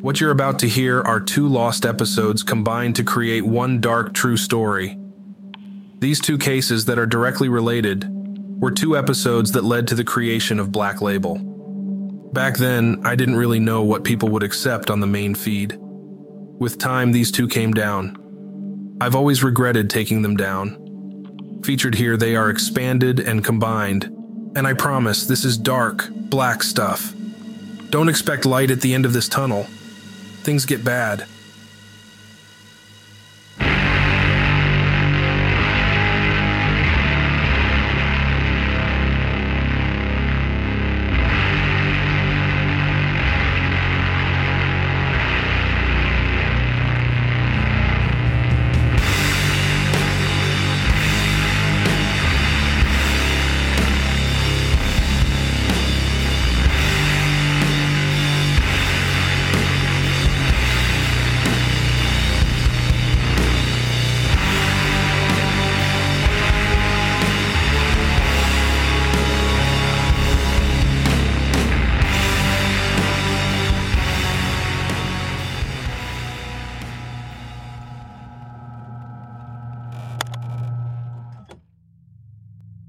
What you're about to hear are two lost episodes combined to create one dark true story. These two cases that are directly related were two episodes that led to the creation of Black Label. Back then, I didn't really know what people would accept on the main feed. With time, these two came down. I've always regretted taking them down. Featured here, they are expanded and combined, and I promise this is dark, black stuff. Don't expect light at the end of this tunnel things get bad.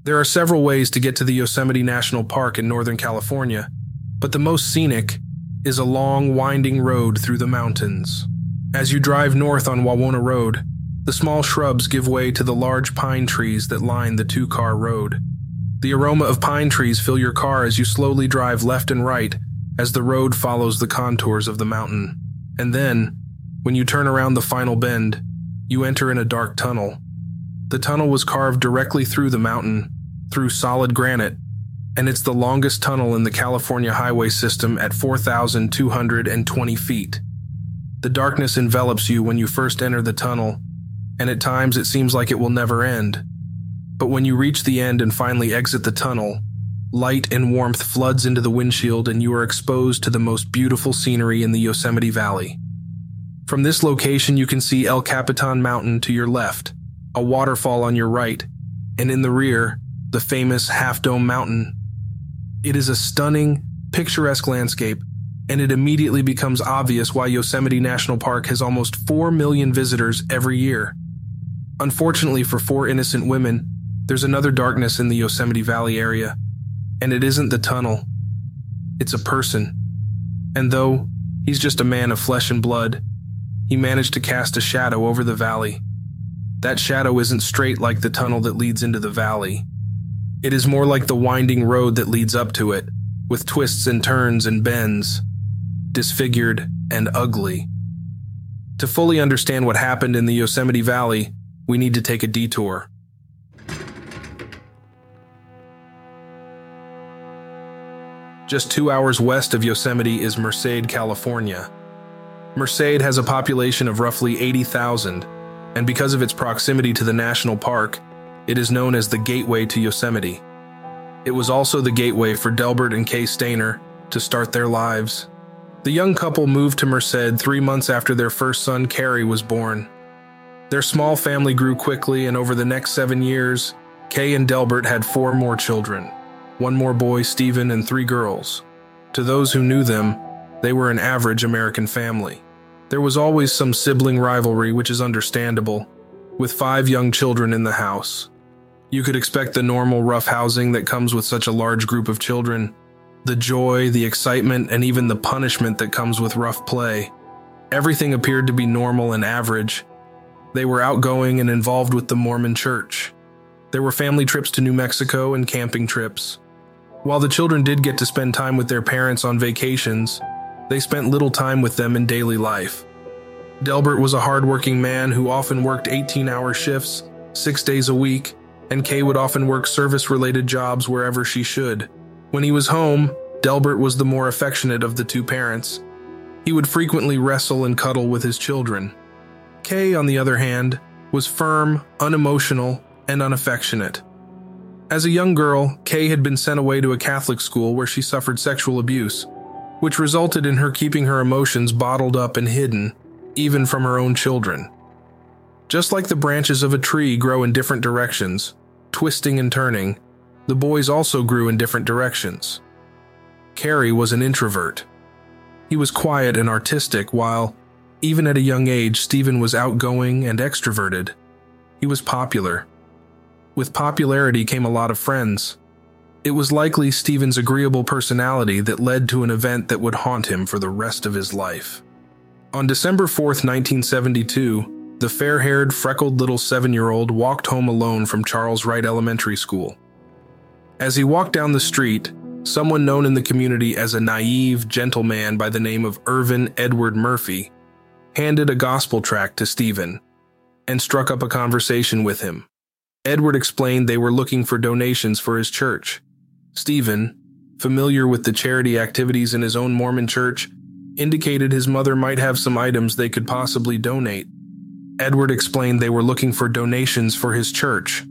There are several ways to get to the Yosemite National Park in Northern California, but the most scenic is a long, winding road through the mountains. As you drive north on Wawona Road, the small shrubs give way to the large pine trees that line the two car road. The aroma of pine trees fill your car as you slowly drive left and right as the road follows the contours of the mountain. And then, when you turn around the final bend, you enter in a dark tunnel. The tunnel was carved directly through the mountain through solid granite, and it's the longest tunnel in the California highway system at 4,220 feet. The darkness envelops you when you first enter the tunnel, and at times it seems like it will never end. But when you reach the end and finally exit the tunnel, light and warmth floods into the windshield and you are exposed to the most beautiful scenery in the Yosemite Valley. From this location, you can see El Capitan Mountain to your left, a waterfall on your right, and in the rear, the famous Half Dome Mountain. It is a stunning, picturesque landscape, and it immediately becomes obvious why Yosemite National Park has almost 4 million visitors every year. Unfortunately for four innocent women, there's another darkness in the Yosemite Valley area, and it isn't the tunnel. It's a person. And though he's just a man of flesh and blood, he managed to cast a shadow over the valley. That shadow isn't straight like the tunnel that leads into the valley. It is more like the winding road that leads up to it, with twists and turns and bends, disfigured and ugly. To fully understand what happened in the Yosemite Valley, we need to take a detour. Just two hours west of Yosemite is Merced, California. Merced has a population of roughly 80,000, and because of its proximity to the national park, it is known as the Gateway to Yosemite. It was also the gateway for Delbert and Kay Stayner to start their lives. The young couple moved to Merced three months after their first son, Cary, was born. Their small family grew quickly, and over the next seven years, Kay and Delbert had four more children one more boy, Stephen, and three girls. To those who knew them, they were an average American family. There was always some sibling rivalry, which is understandable, with five young children in the house. You could expect the normal rough housing that comes with such a large group of children the joy, the excitement, and even the punishment that comes with rough play. Everything appeared to be normal and average. They were outgoing and involved with the Mormon church. There were family trips to New Mexico and camping trips. While the children did get to spend time with their parents on vacations, they spent little time with them in daily life. Delbert was a hardworking man who often worked 18 hour shifts, six days a week, and Kay would often work service related jobs wherever she should. When he was home, Delbert was the more affectionate of the two parents. He would frequently wrestle and cuddle with his children. Kay, on the other hand, was firm, unemotional, and unaffectionate. As a young girl, Kay had been sent away to a Catholic school where she suffered sexual abuse, which resulted in her keeping her emotions bottled up and hidden, even from her own children. Just like the branches of a tree grow in different directions, twisting and turning, the boys also grew in different directions. Cary was an introvert. He was quiet and artistic, while, even at a young age, Stephen was outgoing and extroverted. He was popular. With popularity came a lot of friends. It was likely Stephen's agreeable personality that led to an event that would haunt him for the rest of his life. On December 4, 1972, the fair haired, freckled little seven year old walked home alone from Charles Wright Elementary School. As he walked down the street, someone known in the community as a naive, gentleman by the name of Ervin Edward Murphy handed a gospel tract to Stephen and struck up a conversation with him. Edward explained they were looking for donations for his church. Stephen, familiar with the charity activities in his own Mormon church, indicated his mother might have some items they could possibly donate. Edward explained they were looking for donations for his church.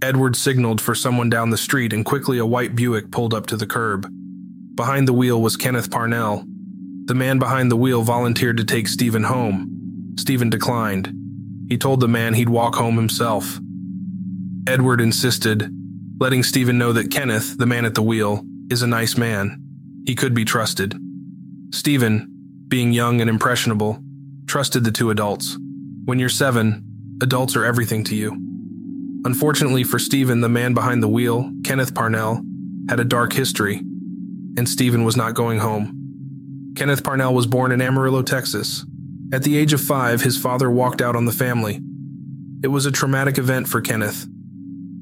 Edward signaled for someone down the street, and quickly a white Buick pulled up to the curb. Behind the wheel was Kenneth Parnell. The man behind the wheel volunteered to take Stephen home. Stephen declined. He told the man he'd walk home himself. Edward insisted, letting Stephen know that Kenneth, the man at the wheel, is a nice man. He could be trusted. Stephen, being young and impressionable, trusted the two adults. When you're seven, adults are everything to you. Unfortunately for Stephen, the man behind the wheel, Kenneth Parnell, had a dark history, and Stephen was not going home. Kenneth Parnell was born in Amarillo, Texas. At the age of five, his father walked out on the family. It was a traumatic event for Kenneth.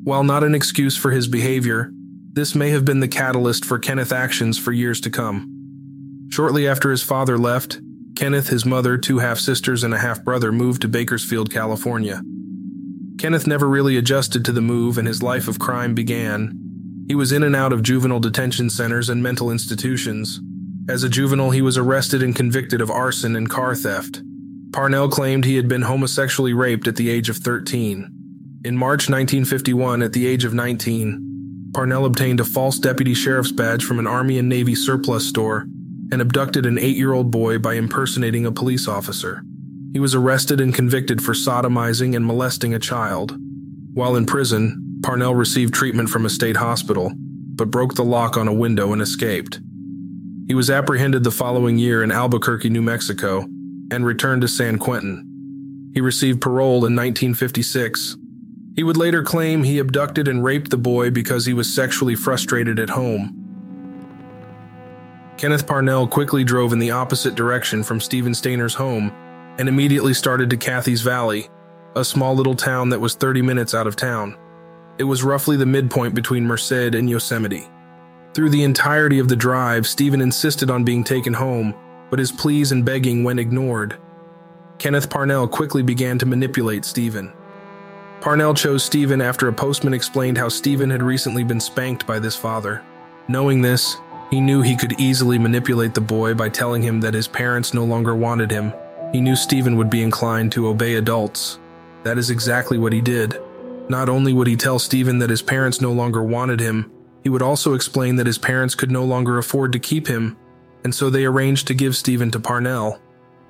While not an excuse for his behavior, this may have been the catalyst for Kenneth's actions for years to come. Shortly after his father left, Kenneth, his mother, two half sisters, and a half brother moved to Bakersfield, California. Kenneth never really adjusted to the move and his life of crime began. He was in and out of juvenile detention centers and mental institutions. As a juvenile, he was arrested and convicted of arson and car theft. Parnell claimed he had been homosexually raped at the age of 13. In March 1951, at the age of 19, Parnell obtained a false deputy sheriff's badge from an Army and Navy surplus store and abducted an eight year old boy by impersonating a police officer. He was arrested and convicted for sodomizing and molesting a child. While in prison, Parnell received treatment from a state hospital, but broke the lock on a window and escaped. He was apprehended the following year in Albuquerque, New Mexico, and returned to San Quentin. He received parole in 1956. He would later claim he abducted and raped the boy because he was sexually frustrated at home Kenneth Parnell quickly drove in the opposite direction from Stephen Stayner's home and immediately started to Catheys Valley, a small little town that was 30 minutes out of town. It was roughly the midpoint between Merced and Yosemite. Through the entirety of the drive, Stephen insisted on being taken home, but his pleas and begging went ignored. Kenneth Parnell quickly began to manipulate Stephen. Parnell chose Stephen after a postman explained how Stephen had recently been spanked by this father. Knowing this, he knew he could easily manipulate the boy by telling him that his parents no longer wanted him. He knew Stephen would be inclined to obey adults. That is exactly what he did. Not only would he tell Stephen that his parents no longer wanted him, He would also explain that his parents could no longer afford to keep him, and so they arranged to give Stephen to Parnell.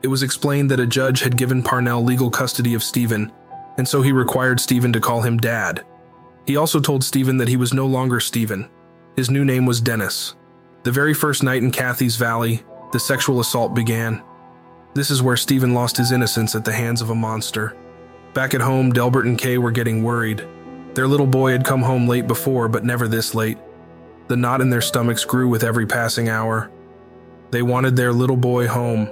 It was explained that a judge had given Parnell legal custody of Stephen, and so he required Stephen to call him Dad. He also told Stephen that he was no longer Stephen. His new name was Dennis. The very first night in Catheys Valley, the sexual assault began. This is where Stephen lost his innocence at the hands of a monster. Back at home, Delbert and Kay were getting worried. Their little boy had come home late before, but never this late. The knot in their stomachs grew with every passing hour. They wanted their little boy home.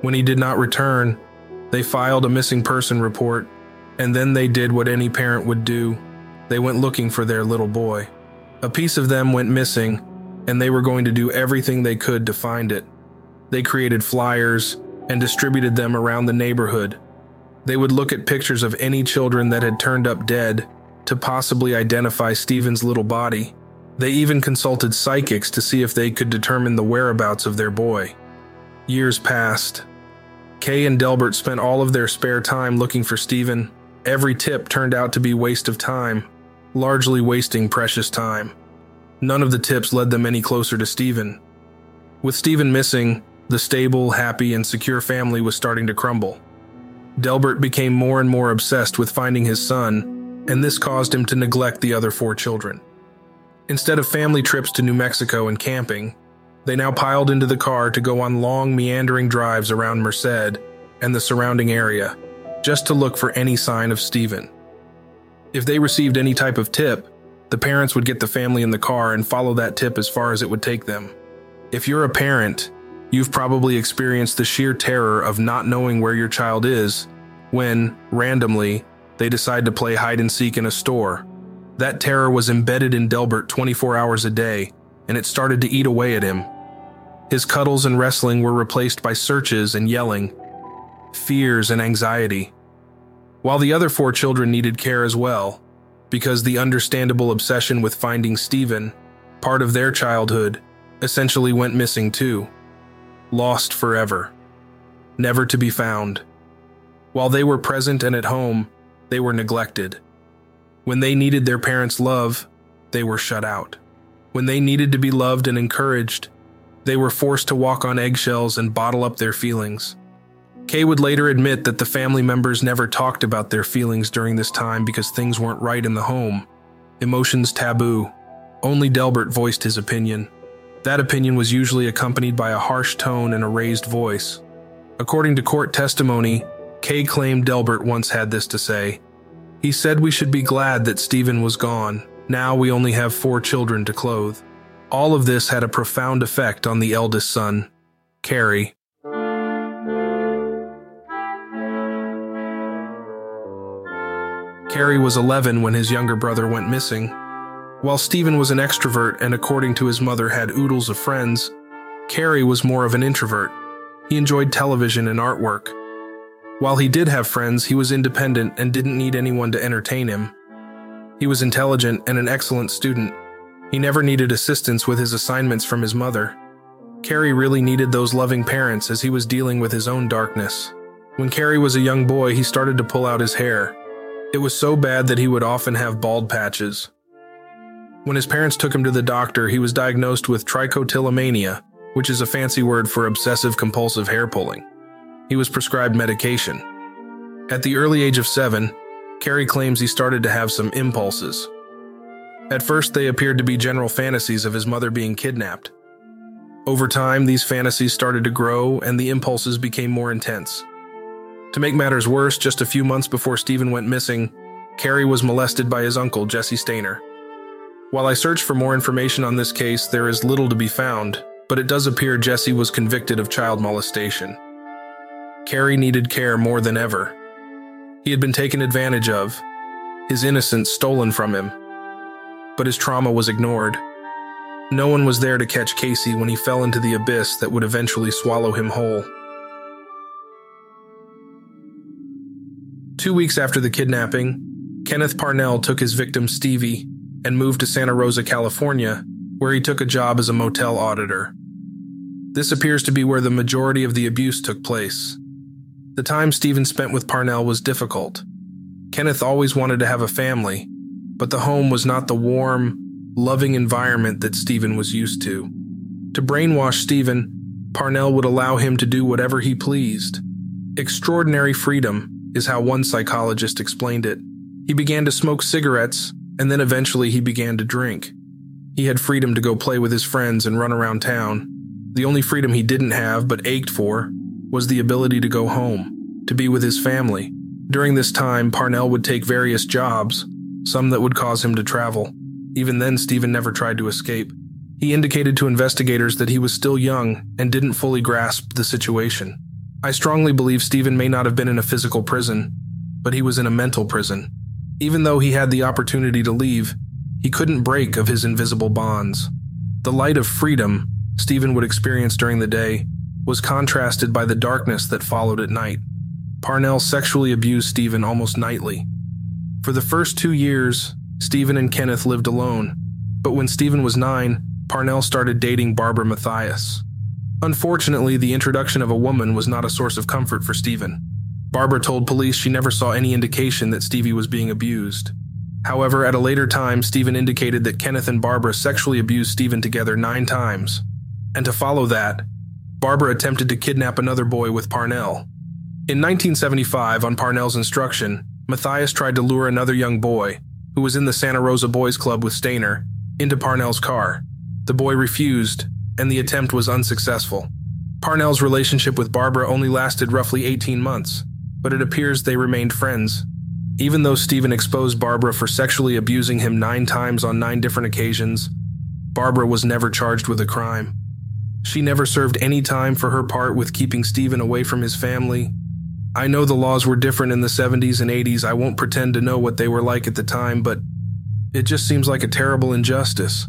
When he did not return, they filed a missing person report, and then they did what any parent would do they went looking for their little boy. A piece of them went missing, and they were going to do everything they could to find it. They created flyers and distributed them around the neighborhood. They would look at pictures of any children that had turned up dead to possibly identify Stephen's little body. They even consulted psychics to see if they could determine the whereabouts of their boy. Years passed. Kay and Delbert spent all of their spare time looking for Stephen. Every tip turned out to be waste of time, largely wasting precious time. None of the tips led them any closer to Stephen. With Stephen missing, the stable, happy, and secure family was starting to crumble. Delbert became more and more obsessed with finding his son, and this caused him to neglect the other four children. Instead of family trips to New Mexico and camping, they now piled into the car to go on long, meandering drives around Merced and the surrounding area, just to look for any sign of Stephen. If they received any type of tip, the parents would get the family in the car and follow that tip as far as it would take them. If you're a parent, you've probably experienced the sheer terror of not knowing where your child is when, randomly, they decide to play hide and seek in a store that terror was embedded in Delbert 24 hours a day, and it started to eat away at him. His cuddles and wrestling were replaced by searches and yelling, fears and anxiety. While the other four children needed care as well, because the understandable obsession with finding Stephen, part of their childhood, essentially went missing too. Lost forever. Never to be found. While they were present and at home, they were neglected. When they needed their parents' love, they were shut out. When they needed to be loved and encouraged, they were forced to walk on eggshells and bottle up their feelings. Kay would later admit that the family members never talked about their feelings during this time because things weren't right in the home. Emotions taboo. Only Delbert voiced his opinion. That opinion was usually accompanied by a harsh tone and a raised voice. According to court testimony, Kay claimed Delbert once had this to say he said we should be glad that Stephen was gone. Now we only have four children to clothe. All of this had a profound effect on the eldest son, Cary. Cary was 11 when his younger brother went missing. While Stephen was an extrovert and, according to his mother, had oodles of friends, Cary was more of an introvert. He enjoyed television and artwork. While he did have friends, he was independent and didn't need anyone to entertain him. He was intelligent and an excellent student. He never needed assistance with his assignments from his mother. Cary really needed those loving parents as he was dealing with his own darkness. When Cary was a young boy, he started to pull out his hair. It was so bad that he would often have bald patches. When his parents took him to the doctor, he was diagnosed with trichotillomania, which is a fancy word for obsessive compulsive hair pulling he was prescribed medication. At the early age of seven, Cary claims he started to have some impulses. At first, they appeared to be general fantasies of his mother being kidnapped. Over time, these fantasies started to grow and the impulses became more intense. To make matters worse, just a few months before Stephen went missing, Cary was molested by his uncle, Jesse Stayner. While I searched for more information on this case, there is little to be found, but it does appear Jesse was convicted of child molestation. Cary needed care more than ever. He had been taken advantage of, his innocence stolen from him. But his trauma was ignored. No one was there to catch Casey when he fell into the abyss that would eventually swallow him whole. Two weeks after the kidnapping, Kenneth Parnell took his victim Stevie and moved to Santa Rosa, California, where he took a job as a motel auditor. This appears to be where the majority of the abuse took place. The time Stephen spent with Parnell was difficult. Kenneth always wanted to have a family, but the home was not the warm, loving environment that Stephen was used to. To brainwash Stephen, Parnell would allow him to do whatever he pleased. Extraordinary freedom is how one psychologist explained it. He began to smoke cigarettes, and then eventually he began to drink. He had freedom to go play with his friends and run around town. The only freedom he didn't have but ached for was the ability to go home, to be with his family. During this time, Parnell would take various jobs, some that would cause him to travel. Even then, Stephen never tried to escape. He indicated to investigators that he was still young and didn't fully grasp the situation. I strongly believe Stephen may not have been in a physical prison, but he was in a mental prison. Even though he had the opportunity to leave, he couldn't break of his invisible bonds. The light of freedom Stephen would experience during the day was contrasted by the darkness that followed at night. Parnell sexually abused Stephen almost nightly. For the first two years, Stephen and Kenneth lived alone, but when Stephen was nine, Parnell started dating Barbara Mathias. Unfortunately, the introduction of a woman was not a source of comfort for Stephen. Barbara told police she never saw any indication that Stevie was being abused. However, at a later time, Stephen indicated that Kenneth and Barbara sexually abused Stephen together nine times. And to follow that, Barbara attempted to kidnap another boy with Parnell. In 1975, on Parnell's instruction, Mathias tried to lure another young boy, who was in the Santa Rosa Boys Club with Stayner, into Parnell's car. The boy refused, and the attempt was unsuccessful. Parnell's relationship with Barbara only lasted roughly 18 months, but it appears they remained friends. Even though Stephen exposed Barbara for sexually abusing him nine times on nine different occasions, Barbara was never charged with a crime. She never served any time for her part with keeping Stephen away from his family. I know the laws were different in the 70s and 80s. I won't pretend to know what they were like at the time, but it just seems like a terrible injustice.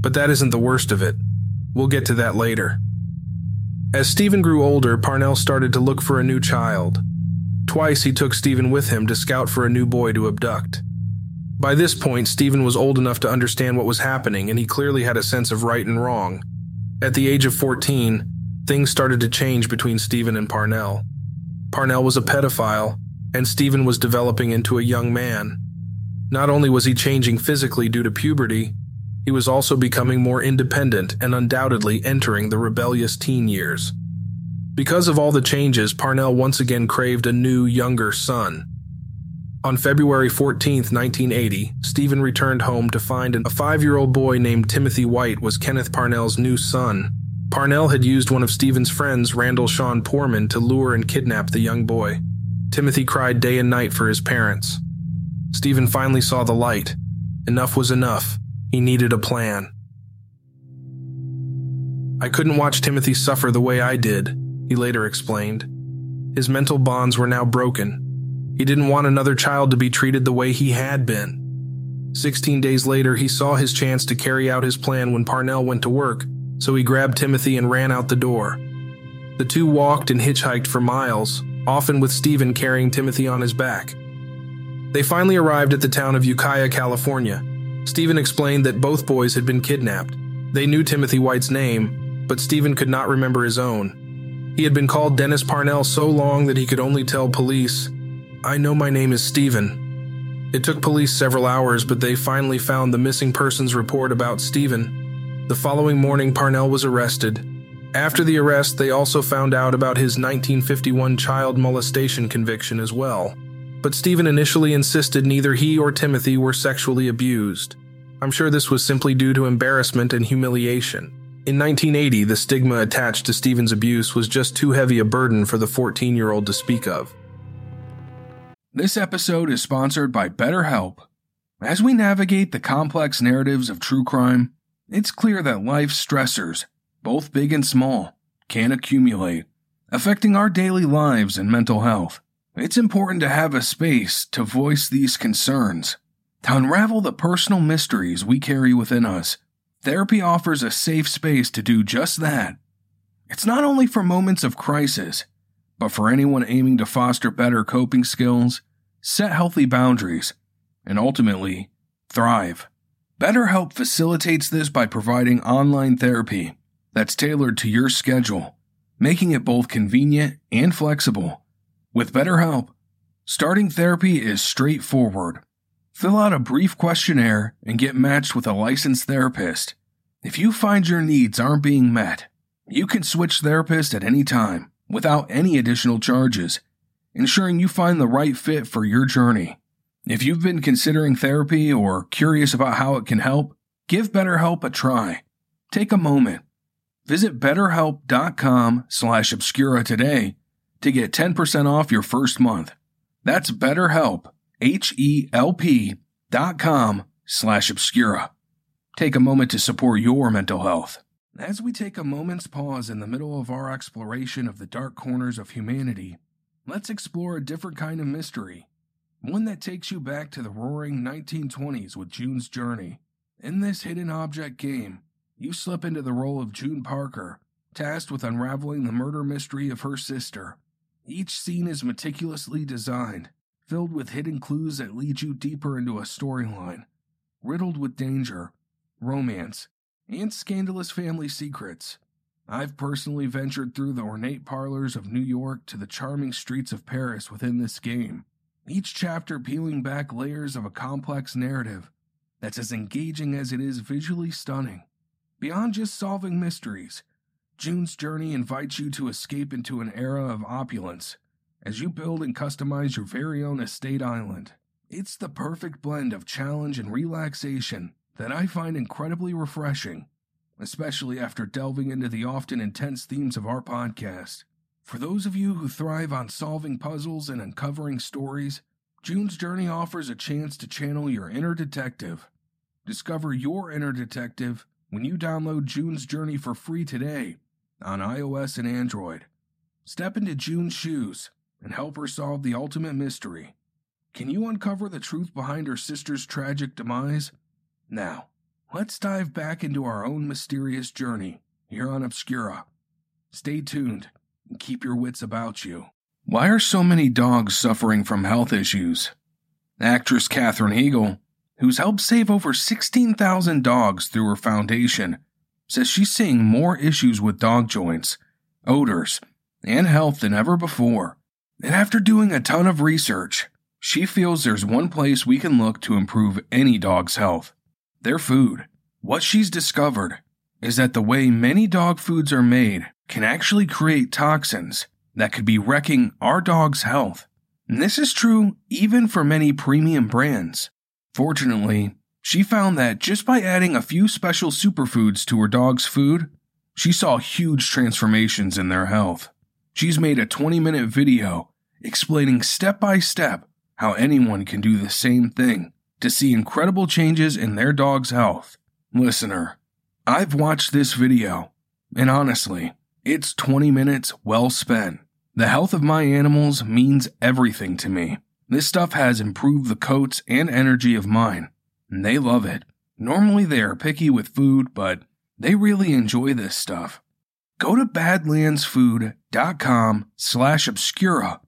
But that isn't the worst of it. We'll get to that later. As Stephen grew older, Parnell started to look for a new child. Twice he took Stephen with him to scout for a new boy to abduct. By this point, Stephen was old enough to understand what was happening, and he clearly had a sense of right and wrong. At the age of 14, things started to change between Stephen and Parnell. Parnell was a pedophile, and Stephen was developing into a young man. Not only was he changing physically due to puberty, he was also becoming more independent and undoubtedly entering the rebellious teen years. Because of all the changes, Parnell once again craved a new, younger son. On February 14, 1980, Stephen returned home to find a five year old boy named Timothy White was Kenneth Parnell's new son. Parnell had used one of Stephen's friends, Randall Sean Poorman, to lure and kidnap the young boy. Timothy cried day and night for his parents. Stephen finally saw the light. Enough was enough. He needed a plan. I couldn't watch Timothy suffer the way I did, he later explained. His mental bonds were now broken, he didn't want another child to be treated the way he had been. Sixteen days later, he saw his chance to carry out his plan when Parnell went to work, so he grabbed Timothy and ran out the door. The two walked and hitchhiked for miles, often with Stephen carrying Timothy on his back. They finally arrived at the town of Ukiah, California. Stephen explained that both boys had been kidnapped. They knew Timothy White's name, but Stephen could not remember his own. He had been called Dennis Parnell so long that he could only tell police, I know my name is Stephen. It took police several hours, but they finally found the missing persons report about Stephen. The following morning, Parnell was arrested. After the arrest, they also found out about his 1951 child molestation conviction as well. But Stephen initially insisted neither he or Timothy were sexually abused. I'm sure this was simply due to embarrassment and humiliation. In 1980, the stigma attached to Stephen's abuse was just too heavy a burden for the 14 year old to speak of. This episode is sponsored by BetterHelp. As we navigate the complex narratives of true crime, it's clear that life's stressors, both big and small, can accumulate, affecting our daily lives and mental health. It's important to have a space to voice these concerns, to unravel the personal mysteries we carry within us. Therapy offers a safe space to do just that. It's not only for moments of crisis, but for anyone aiming to foster better coping skills, set healthy boundaries, and ultimately, thrive. BetterHelp facilitates this by providing online therapy that's tailored to your schedule, making it both convenient and flexible. With BetterHelp, starting therapy is straightforward. Fill out a brief questionnaire and get matched with a licensed therapist. If you find your needs aren't being met, you can switch therapist at any time without any additional charges, ensuring you find the right fit for your journey. If you've been considering therapy or curious about how it can help, give BetterHelp a try. Take a moment. Visit betterhelp.com slash obscura today to get 10% off your first month. That's BetterHelp, H-E-L-P dot com slash obscura. Take a moment to support your mental health. As we take a moment's pause in the middle of our exploration of the dark corners of humanity, let's explore a different kind of mystery. One that takes you back to the roaring 1920s with June's Journey. In this hidden object game, you slip into the role of June Parker, tasked with unraveling the murder mystery of her sister. Each scene is meticulously designed, filled with hidden clues that lead you deeper into a storyline, riddled with danger, romance, and scandalous family secrets. I've personally ventured through the ornate parlors of New York to the charming streets of Paris within this game, each chapter peeling back layers of a complex narrative that's as engaging as it is visually stunning. Beyond just solving mysteries, June's Journey invites you to escape into an era of opulence as you build and customize your very own estate island. It's the perfect blend of challenge and relaxation that I find incredibly refreshing, especially after delving into the often intense themes of our podcast. For those of you who thrive on solving puzzles and uncovering stories, June's Journey offers a chance to channel your inner detective. Discover your inner detective when you download June's Journey for free today on iOS and Android. Step into June's shoes and help her solve the ultimate mystery. Can you uncover the truth behind her sister's tragic demise? Now, let's dive back into our own mysterious journey here on Obscura. Stay tuned and keep your wits about you. Why are so many dogs suffering from health issues? Actress Katherine Heigl, who's helped save over 16,000 dogs through her foundation, says she's seeing more issues with dog joints, odors, and health than ever before. And after doing a ton of research, she feels there's one place we can look to improve any dog's health their food. What she's discovered is that the way many dog foods are made can actually create toxins that could be wrecking our dog's health. And this is true even for many premium brands. Fortunately, she found that just by adding a few special superfoods to her dog's food, she saw huge transformations in their health. She's made a 20 minute video explaining step by step how anyone can do the same thing to see incredible changes in their dog's health. Listener, I've watched this video, and honestly, it's 20 minutes well spent. The health of my animals means everything to me. This stuff has improved the coats and energy of mine, and they love it. Normally they are picky with food, but they really enjoy this stuff. Go to badlandsfood.com slash obscura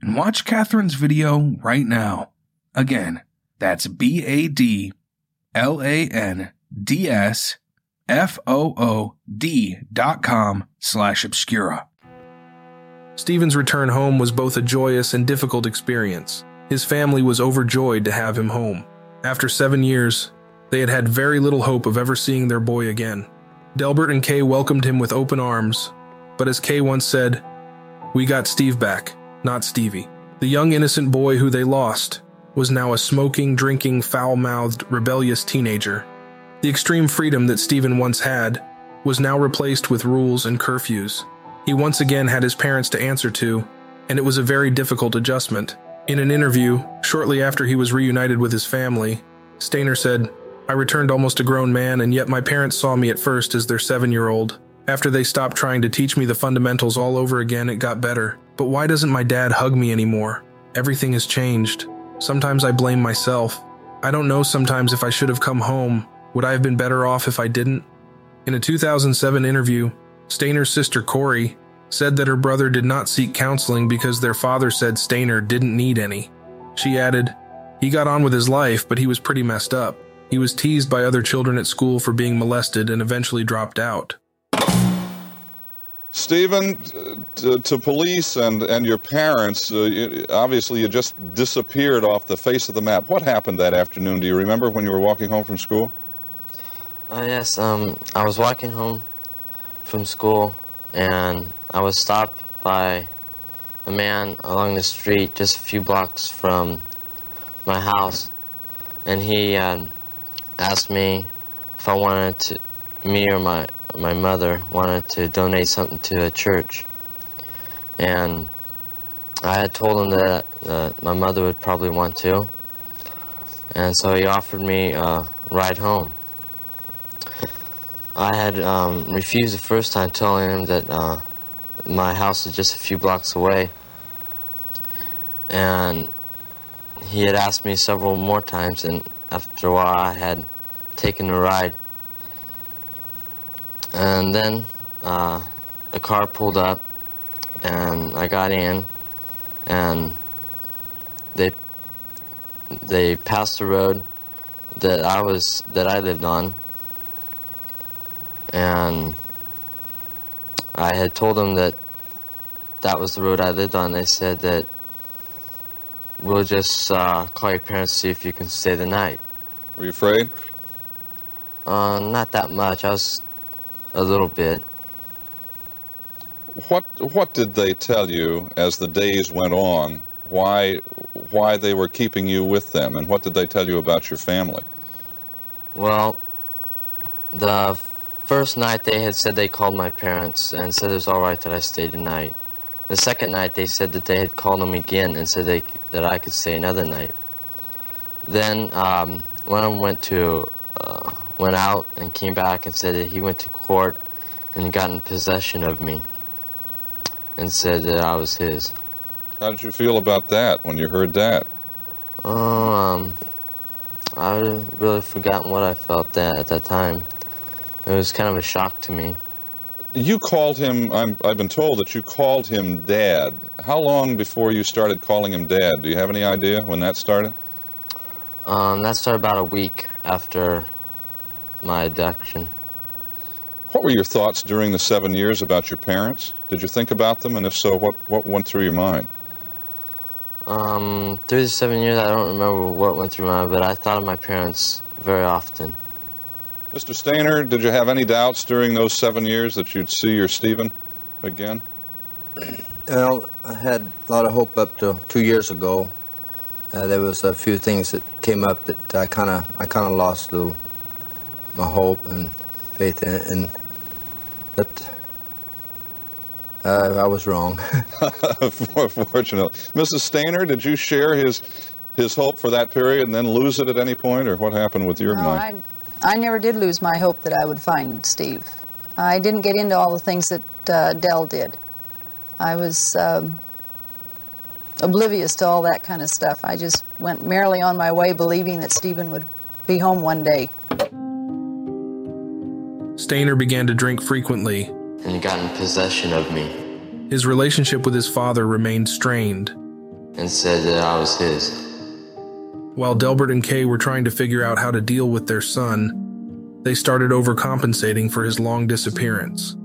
and watch Catherine's video right now. Again, that's B A D L A N D S F O O D dot com slash obscura. Stephen's return home was both a joyous and difficult experience. His family was overjoyed to have him home. After seven years, they had had very little hope of ever seeing their boy again. Delbert and Kay welcomed him with open arms, but as Kay once said, We got Steve back, not Stevie. The young innocent boy who they lost was now a smoking, drinking, foul mouthed, rebellious teenager. The extreme freedom that Stephen once had was now replaced with rules and curfews. He once again had his parents to answer to, and it was a very difficult adjustment. In an interview, shortly after he was reunited with his family, Stayner said, I returned almost a grown man, and yet my parents saw me at first as their seven year old. After they stopped trying to teach me the fundamentals all over again, it got better. But why doesn't my dad hug me anymore? Everything has changed. Sometimes I blame myself. I don't know sometimes if I should have come home. Would I have been better off if I didn't? In a 2007 interview, Stayner's sister Corey said that her brother did not seek counseling because their father said Stayner didn't need any. She added, He got on with his life, but he was pretty messed up. He was teased by other children at school for being molested and eventually dropped out. Stephen, to, to, police and, and your parents, uh, obviously you just disappeared off the face of the map. What happened that afternoon? Do you remember when you were walking home from school? Uh, yes, um, I was walking home from school and I was stopped by a man along the street just a few blocks from my house. And he um, asked me if I wanted to, me or my my mother wanted to donate something to a church. And I had told him that uh, my mother would probably want to. And so he offered me a ride home. I had um, refused the first time, telling him that uh, my house is just a few blocks away. And he had asked me several more times, and after a while, I had taken a ride. And then uh, a car pulled up, and I got in, and they they passed the road that I was that I lived on, and I had told them that that was the road I lived on. They said that we'll just uh, call your parents to see if you can stay the night. Were you afraid? Uh, not that much. I was a little bit. What What did they tell you as the days went on? Why Why they were keeping you with them, and what did they tell you about your family? Well, the first night they had said they called my parents and said it was all right that I stayed the night. The second night they said that they had called them again and said they, that I could stay another night. Then um, one of them went to uh, went out and came back and said that he went to court and got in possession of me and said that I was his. How did you feel about that when you heard that? Oh, um, I really forgotten what I felt that at that time. It was kind of a shock to me. You called him, i have been told that you called him Dad. How long before you started calling him Dad? Do you have any idea when that started? Um, that started about a week after my abduction. What were your thoughts during the seven years about your parents? Did you think about them, and if so, what, what went through your mind? Um, through the seven years, I don't remember what went through my mind, but I thought of my parents very often. Mr. Stayner, did you have any doubts during those seven years that you'd see your Stephen again? Well, I had a lot of hope up to two years ago. Uh, there was a few things that came up that I kind of I kind of lost a little my hope and faith in it, and but uh, I was wrong. Fortunately, Mrs. Stayner, did you share his his hope for that period and then lose it at any point, or what happened with your no, mind? I, I never did lose my hope that I would find Steve. I didn't get into all the things that uh, Dell did. I was um, oblivious to all that kind of stuff. I just went merrily on my way, believing that Stephen would be home one day. Stayner began to drink frequently. And he got in possession of me. His relationship with his father remained strained. And said that I was his. While Delbert and Kay were trying to figure out how to deal with their son, they started overcompensating for his long disappearance.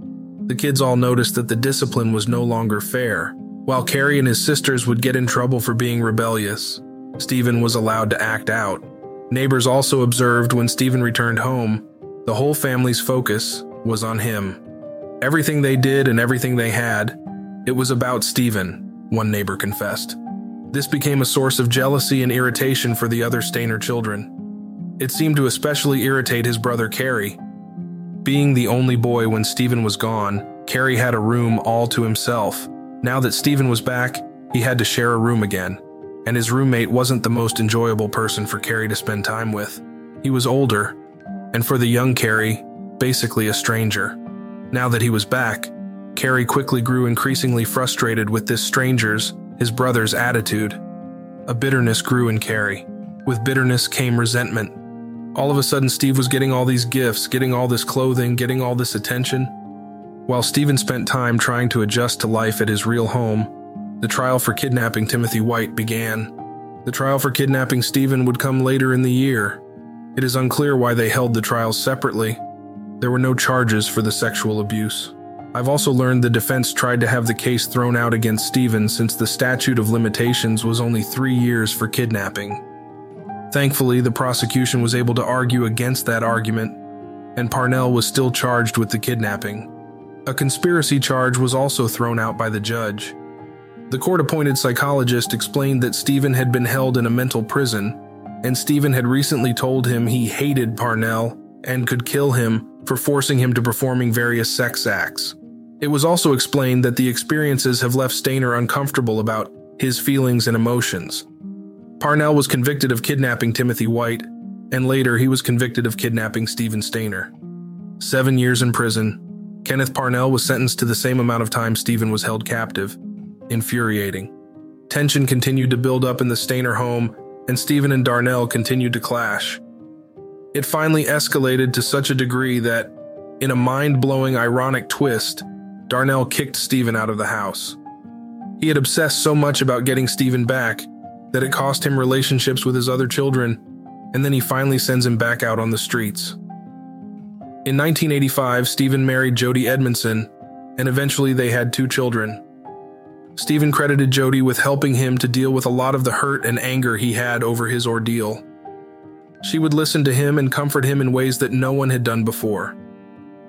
The kids all noticed that the discipline was no longer fair. While Cary and his sisters would get in trouble for being rebellious, Stephen was allowed to act out. Neighbors also observed when Stephen returned home the whole family's focus was on him. Everything they did and everything they had, it was about Stephen, one neighbor confessed. This became a source of jealousy and irritation for the other Stayner children. It seemed to especially irritate his brother Cary. Being the only boy when Stephen was gone, Cary had a room all to himself. Now that Stephen was back, he had to share a room again, and his roommate wasn't the most enjoyable person for Cary to spend time with. He was older, and for the young Cary, basically a stranger. Now that he was back, Carrie quickly grew increasingly frustrated with this stranger's, his brother's, attitude. A bitterness grew in Cary. With bitterness came resentment. All of a sudden, Steve was getting all these gifts, getting all this clothing, getting all this attention. While Stephen spent time trying to adjust to life at his real home, the trial for kidnapping Timothy White began. The trial for kidnapping Stephen would come later in the year, it is unclear why they held the trials separately. There were no charges for the sexual abuse. I've also learned the defense tried to have the case thrown out against Stephen since the statute of limitations was only three years for kidnapping. Thankfully, the prosecution was able to argue against that argument, and Parnell was still charged with the kidnapping. A conspiracy charge was also thrown out by the judge. The court appointed psychologist explained that Stephen had been held in a mental prison, and Stephen had recently told him he hated Parnell and could kill him for forcing him to performing various sex acts. It was also explained that the experiences have left Stayner uncomfortable about his feelings and emotions. Parnell was convicted of kidnapping Timothy White, and later he was convicted of kidnapping Stephen Stayner. Seven years in prison, Kenneth Parnell was sentenced to the same amount of time Stephen was held captive. Infuriating. Tension continued to build up in the Stayner home, and Stephen and Darnell continued to clash. It finally escalated to such a degree that, in a mind blowing ironic twist, Darnell kicked Stephen out of the house. He had obsessed so much about getting Stephen back that it cost him relationships with his other children, and then he finally sends him back out on the streets. In 1985, Stephen married Jody Edmondson, and eventually they had two children. Stephen credited Jody with helping him to deal with a lot of the hurt and anger he had over his ordeal. She would listen to him and comfort him in ways that no one had done before.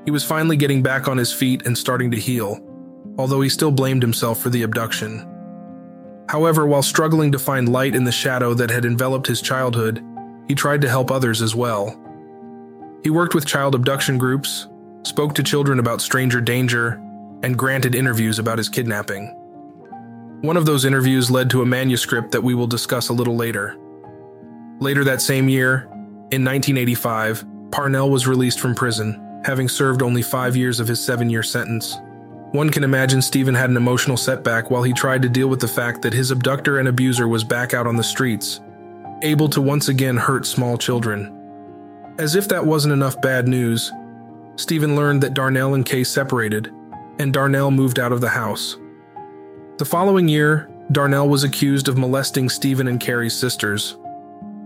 He was finally getting back on his feet and starting to heal, although he still blamed himself for the abduction. However, while struggling to find light in the shadow that had enveloped his childhood, he tried to help others as well. He worked with child abduction groups, spoke to children about stranger danger, and granted interviews about his kidnapping. One of those interviews led to a manuscript that we will discuss a little later. Later that same year, in 1985, Parnell was released from prison having served only five years of his seven year sentence. One can imagine Stephen had an emotional setback while he tried to deal with the fact that his abductor and abuser was back out on the streets, able to once again hurt small children. As if that wasn't enough bad news, Stephen learned that Darnell and Kay separated, and Darnell moved out of the house. The following year, Darnell was accused of molesting Stephen and Cary's sisters.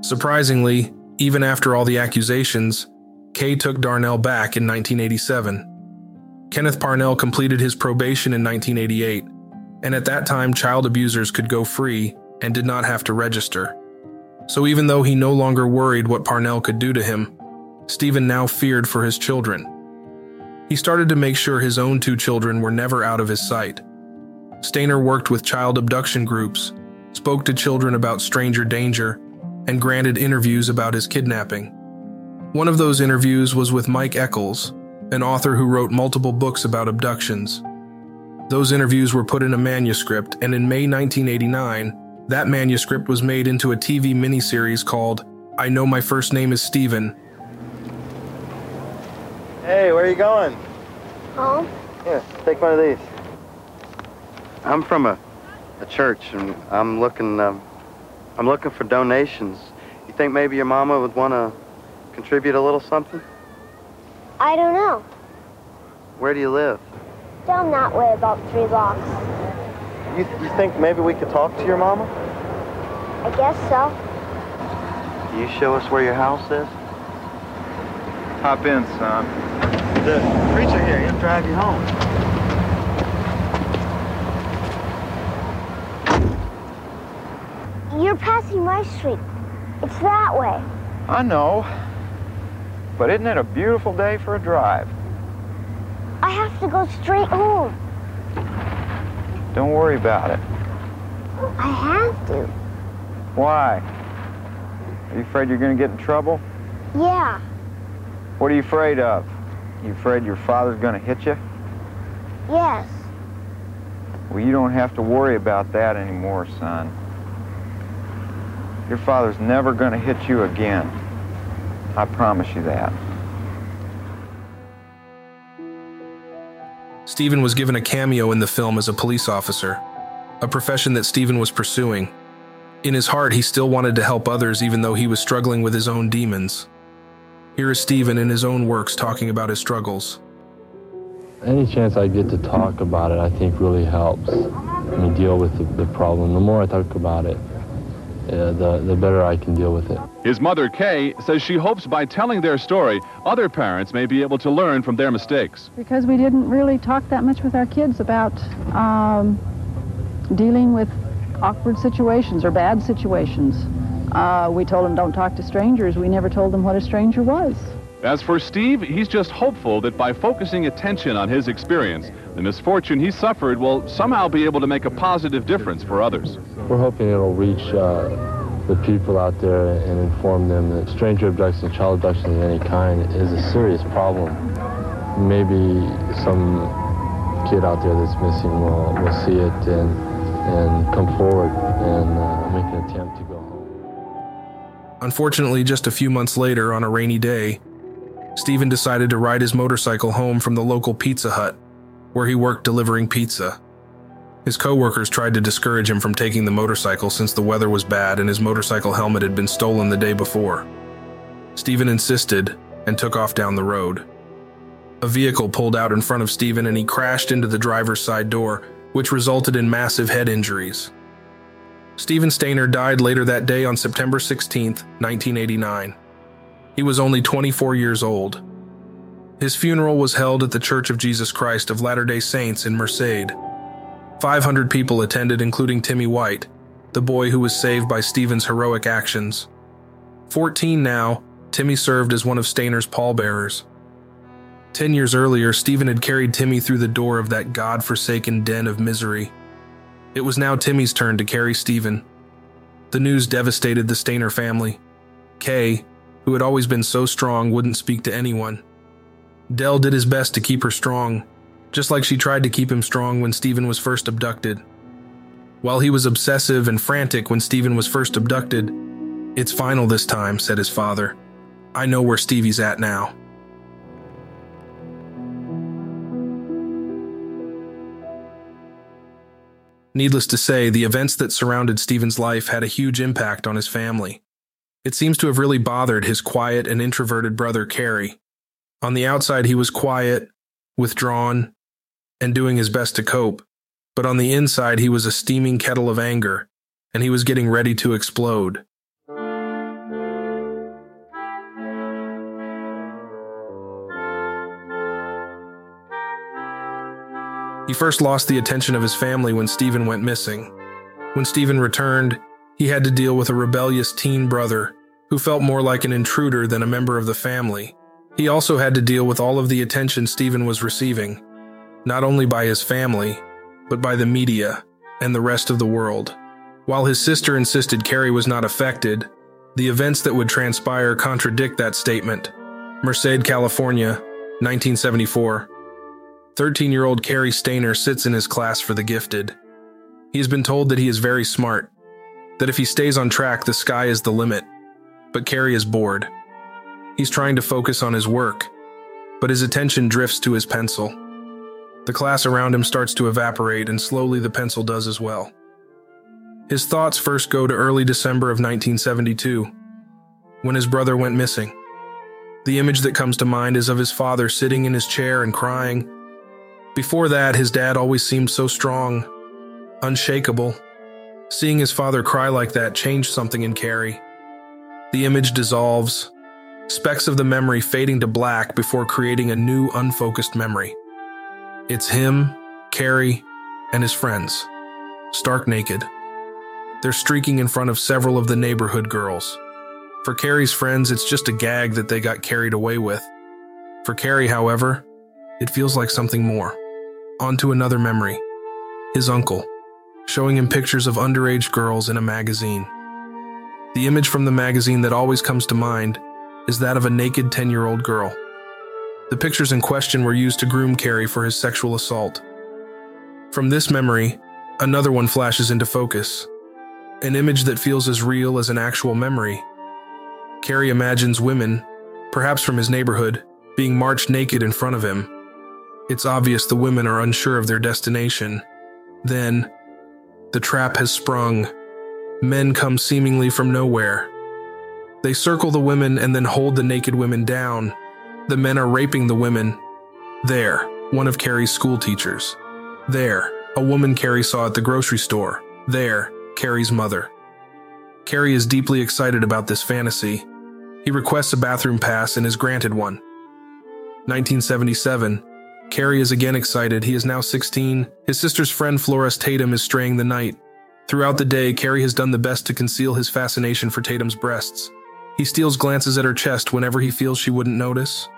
Surprisingly, even after all the accusations, Kay took Darnell back in 1987. Kenneth Parnell completed his probation in 1988, and at that time, child abusers could go free and did not have to register. So even though he no longer worried what Parnell could do to him, Stephen now feared for his children. He started to make sure his own two children were never out of his sight. Stayner worked with child abduction groups, spoke to children about stranger danger, and granted interviews about his kidnapping. One of those interviews was with Mike Echols, an author who wrote multiple books about abductions. Those interviews were put in a manuscript, and in May 1989, that manuscript was made into a TV miniseries called I Know My First Name is Stephen. Hey, where are you going? Home. Here, take one of these. I'm from a, a church, and I'm looking, um, I'm looking for donations. You think maybe your mama would want to Contribute a little something? I don't know. Where do you live? Down that way, about three blocks. You, you think maybe we could talk to your mama? I guess so. Can you show us where your house is? Hop in, son. The preacher here, he'll drive you home. You're passing my street. It's that way. I know. But isn't it a beautiful day for a drive? I have to go straight home. Don't worry about it. I have to. Why? Are you afraid you're going to get in trouble? Yeah. What are you afraid of? You afraid your father's going to hit you? Yes. Well, you don't have to worry about that anymore, son. Your father's never going to hit you again. I promise you that. Stephen was given a cameo in the film as a police officer, a profession that Stephen was pursuing. In his heart, he still wanted to help others even though he was struggling with his own demons. Here is Stephen in his own works talking about his struggles. Any chance I get to talk about it, I think really helps me deal with the, the problem. The more I talk about it, uh, the, the better I can deal with it. His mother, Kay, says she hopes by telling their story, other parents may be able to learn from their mistakes. Because we didn't really talk that much with our kids about um, dealing with awkward situations or bad situations. Uh, we told them don't talk to strangers. We never told them what a stranger was. As for Steve, he's just hopeful that by focusing attention on his experience, the misfortune he suffered will somehow be able to make a positive difference for others. We're hoping it'll reach uh, the people out there and inform them that stranger abduction, child abduction of any kind is a serious problem. Maybe some kid out there that's missing will, will see it and, and come forward and uh, make an attempt to go home. Unfortunately, just a few months later, on a rainy day, Stephen decided to ride his motorcycle home from the local Pizza Hut, where he worked delivering pizza. His coworkers tried to discourage him from taking the motorcycle since the weather was bad and his motorcycle helmet had been stolen the day before. Stephen insisted and took off down the road. A vehicle pulled out in front of Stephen and he crashed into the driver's side door, which resulted in massive head injuries. Stephen Stayner died later that day on September 16, 1989. He was only 24 years old. His funeral was held at the Church of Jesus Christ of Latter day Saints in Merced. 500 people attended, including Timmy White, the boy who was saved by Stephen's heroic actions. 14 now, Timmy served as one of Stayner's pallbearers. Ten years earlier, Stephen had carried Timmy through the door of that God forsaken den of misery. It was now Timmy's turn to carry Stephen. The news devastated the Stayner family. Kay, who had always been so strong, wouldn't speak to anyone. Del did his best to keep her strong, just like she tried to keep him strong when Stephen was first abducted. While he was obsessive and frantic when Stephen was first abducted, it's final this time, said his father. I know where Stevie's at now. Needless to say, the events that surrounded Stephen's life had a huge impact on his family. It seems to have really bothered his quiet and introverted brother, Cary. On the outside, he was quiet, withdrawn, and doing his best to cope. But on the inside, he was a steaming kettle of anger, and he was getting ready to explode. He first lost the attention of his family when Stephen went missing. When Stephen returned, he had to deal with a rebellious teen brother who felt more like an intruder than a member of the family. He also had to deal with all of the attention Stephen was receiving, not only by his family, but by the media and the rest of the world. While his sister insisted Cary was not affected, the events that would transpire contradict that statement. Merced, California, 1974. 13 year old Cary Stayner sits in his class for the gifted. He has been told that he is very smart, that if he stays on track, the sky is the limit. But Cary is bored. He's trying to focus on his work, but his attention drifts to his pencil. The class around him starts to evaporate, and slowly the pencil does as well. His thoughts first go to early December of 1972, when his brother went missing. The image that comes to mind is of his father sitting in his chair and crying, before that, his dad always seemed so strong, unshakable. Seeing his father cry like that changed something in Cary. The image dissolves, specks of the memory fading to black before creating a new, unfocused memory. It's him, Cary, and his friends, stark naked. They're streaking in front of several of the neighborhood girls. For Cary's friends, it's just a gag that they got carried away with. For Cary, however, it feels like something more onto another memory his uncle, showing him pictures of underage girls in a magazine. The image from the magazine that always comes to mind is that of a naked 10 year old girl. The pictures in question were used to groom Cary for his sexual assault. From this memory, another one flashes into focus an image that feels as real as an actual memory. Cary imagines women, perhaps from his neighborhood, being marched naked in front of him it's obvious the women are unsure of their destination. Then, the trap has sprung. Men come seemingly from nowhere. They circle the women and then hold the naked women down. The men are raping the women. There, one of Cary's school teachers. There, a woman Cary saw at the grocery store. There, Cary's mother. Cary is deeply excited about this fantasy. He requests a bathroom pass and is granted one. 1977. Cary is again excited. He is now 16. His sister's friend Flores Tatum is straying the night. Throughout the day, Cary has done the best to conceal his fascination for Tatum's breasts. He steals glances at her chest whenever he feels she wouldn't notice.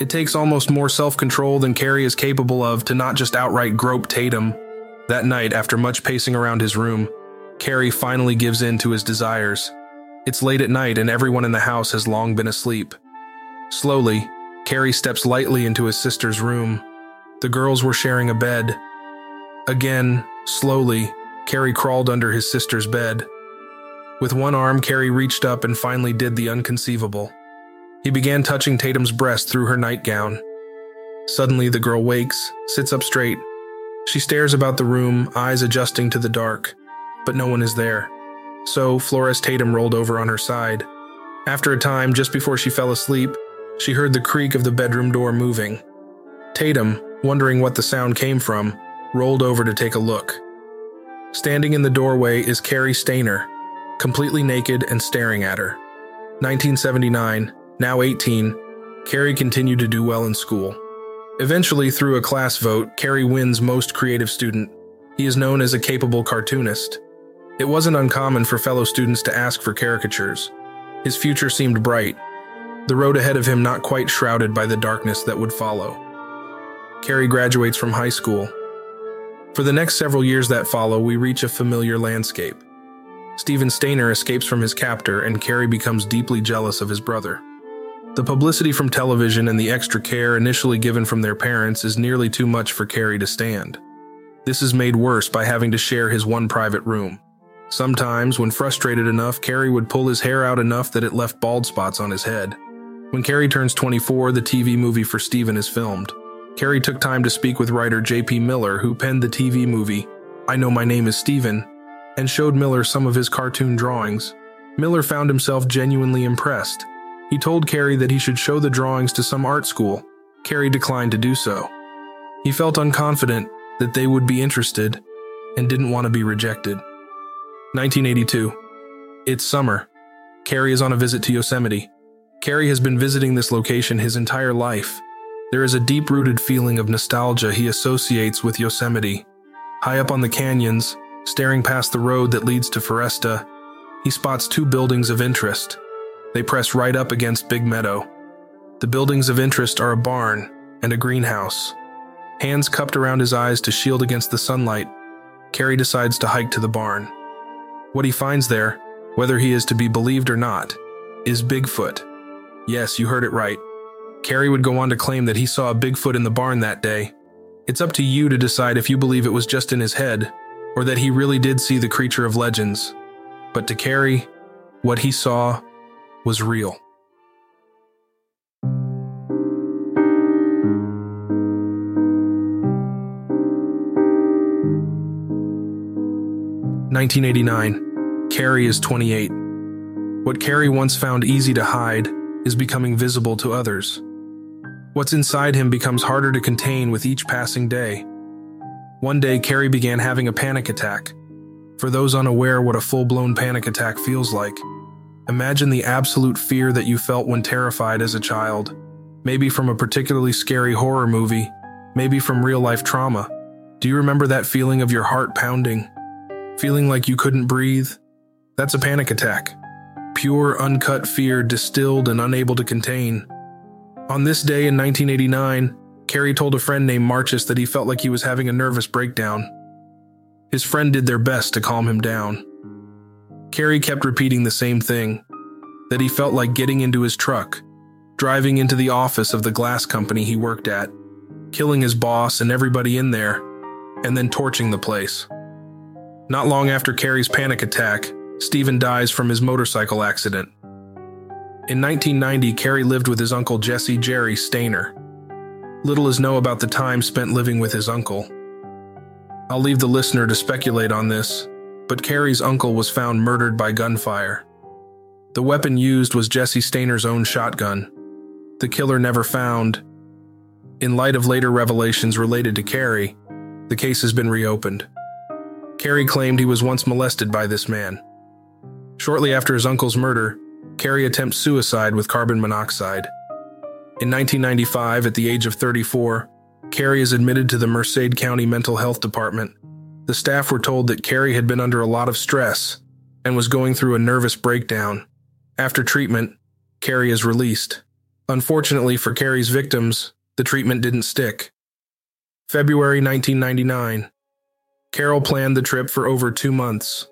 It takes almost more self control than Cary is capable of to not just outright grope Tatum. That night, after much pacing around his room, Cary finally gives in to his desires. It's late at night and everyone in the house has long been asleep. Slowly, Cary steps lightly into his sister's room. The girls were sharing a bed. Again, slowly, Cary crawled under his sister's bed. With one arm, Cary reached up and finally did the unconceivable. He began touching Tatum's breast through her nightgown. Suddenly, the girl wakes, sits up straight. She stares about the room, eyes adjusting to the dark, but no one is there. So, Flores Tatum rolled over on her side. After a time, just before she fell asleep, she heard the creak of the bedroom door moving. Tatum, wondering what the sound came from, rolled over to take a look. Standing in the doorway is Cary Stayner, completely naked and staring at her. 1979, now 18, Cary continued to do well in school. Eventually, through a class vote, Cary wins Most Creative Student. He is known as a capable cartoonist. It wasn't uncommon for fellow students to ask for caricatures. His future seemed bright, the road ahead of him not quite shrouded by the darkness that would follow. Cary graduates from high school. For the next several years that follow, we reach a familiar landscape. Stephen Stayner escapes from his captor, and Cary becomes deeply jealous of his brother. The publicity from television and the extra care initially given from their parents is nearly too much for Cary to stand. This is made worse by having to share his one private room. Sometimes, when frustrated enough, Cary would pull his hair out enough that it left bald spots on his head. When Cary turns 24, the TV movie for Stephen is filmed. Cary took time to speak with writer J.P. Miller, who penned the TV movie I Know My Name is Stephen, and showed Miller some of his cartoon drawings. Miller found himself genuinely impressed. He told Cary that he should show the drawings to some art school. Cary declined to do so. He felt unconfident that they would be interested and didn't want to be rejected. 1982. It's summer. Cary is on a visit to Yosemite. Cary has been visiting this location his entire life. There is a deep rooted feeling of nostalgia he associates with Yosemite. High up on the canyons, Staring past the road that leads to Foresta, he spots two buildings of interest. They press right up against Big Meadow. The buildings of interest are a barn and a greenhouse. Hands cupped around his eyes to shield against the sunlight, Cary decides to hike to the barn. What he finds there, whether he is to be believed or not, is Bigfoot. Yes, you heard it right. Cary would go on to claim that he saw a Bigfoot in the barn that day. It's up to you to decide if you believe it was just in his head or that he really did see the creature of legends. But to Cary, what he saw was real. Nineteen eighty nine. Cary is 28. What Cary once found easy to hide is becoming visible to others. What's inside him becomes harder to contain with each passing day. One day, Cary began having a panic attack. For those unaware what a full blown panic attack feels like, imagine the absolute fear that you felt when terrified as a child. Maybe from a particularly scary horror movie, maybe from real life trauma. Do you remember that feeling of your heart pounding? Feeling like you couldn't breathe? That's a panic attack. Pure, uncut fear distilled and unable to contain. On this day in 1989, Cary told a friend named Marchus that he felt like he was having a nervous breakdown. His friend did their best to calm him down. Cary kept repeating the same thing that he felt like getting into his truck, driving into the office of the glass company he worked at, killing his boss and everybody in there, and then torching the place. Not long after Cary's panic attack, Stephen dies from his motorcycle accident. In 1990, Cary lived with his uncle Jesse Jerry Stayner. Little is known about the time spent living with his uncle. I'll leave the listener to speculate on this, but Cary's uncle was found murdered by gunfire. The weapon used was Jesse Stayner's own shotgun. The killer never found. In light of later revelations related to Cary, the case has been reopened. Cary claimed he was once molested by this man. Shortly after his uncle's murder, Cary attempts suicide with carbon monoxide. In 1995, at the age of 34, Cary is admitted to the Merced County Mental Health Department. The staff were told that Cary had been under a lot of stress and was going through a nervous breakdown. After treatment, Cary is released. Unfortunately for Cary's victims, the treatment didn't stick. February 1999. Carol planned the trip for over two months.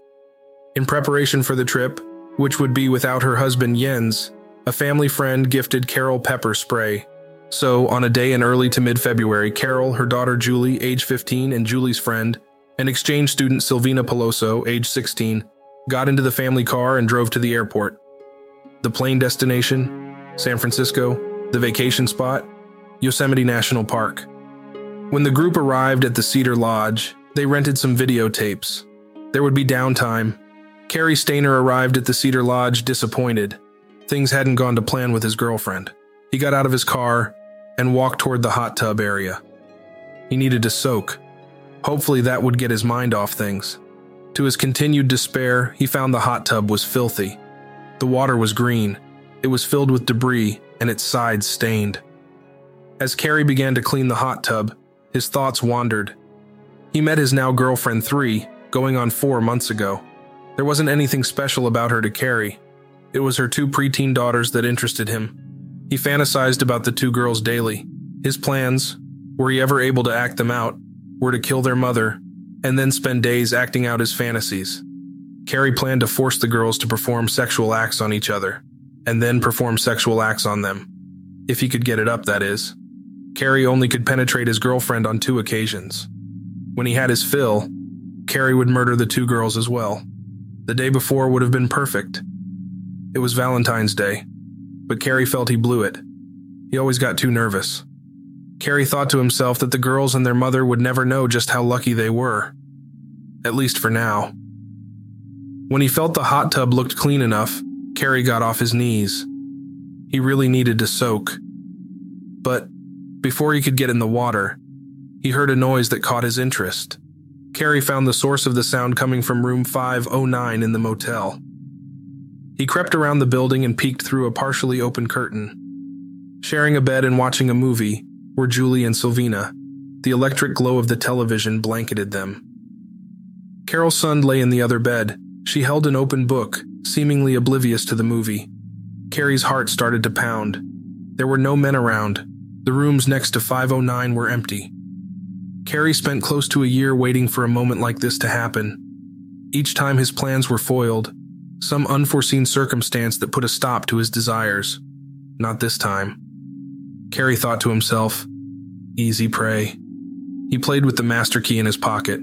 In preparation for the trip, which would be without her husband Jens, a family friend gifted Carol pepper spray. So, on a day in early to mid February, Carol, her daughter Julie, age 15, and Julie's friend, and exchange student Silvina Peloso, age 16, got into the family car and drove to the airport. The plane destination, San Francisco, the vacation spot, Yosemite National Park. When the group arrived at the Cedar Lodge, they rented some videotapes. There would be downtime. Cary Stayner arrived at the Cedar Lodge disappointed. Things hadn't gone to plan with his girlfriend. He got out of his car and walked toward the hot tub area. He needed to soak. Hopefully, that would get his mind off things. To his continued despair, he found the hot tub was filthy. The water was green, it was filled with debris, and its sides stained. As Cary began to clean the hot tub, his thoughts wandered. He met his now girlfriend three, going on four months ago. There wasn't anything special about her to Cary. It was her two preteen daughters that interested him. He fantasized about the two girls daily. His plans, were he ever able to act them out, were to kill their mother and then spend days acting out his fantasies. Cary planned to force the girls to perform sexual acts on each other, and then perform sexual acts on them. If he could get it up, that is. Cary only could penetrate his girlfriend on two occasions. When he had his fill, Cary would murder the two girls as well. The day before would have been perfect. It was Valentine's Day, but Cary felt he blew it. He always got too nervous. Cary thought to himself that the girls and their mother would never know just how lucky they were. At least for now. When he felt the hot tub looked clean enough, Cary got off his knees. He really needed to soak. But before he could get in the water, he heard a noise that caught his interest. Cary found the source of the sound coming from room 509 in the motel. He crept around the building and peeked through a partially open curtain. Sharing a bed and watching a movie were Julie and Silvina. The electric glow of the television blanketed them. Carol's son lay in the other bed. She held an open book, seemingly oblivious to the movie. Cary's heart started to pound. There were no men around. The rooms next to 509 were empty. Cary spent close to a year waiting for a moment like this to happen. Each time his plans were foiled, some unforeseen circumstance that put a stop to his desires. Not this time. Cary thought to himself, easy prey. He played with the master key in his pocket.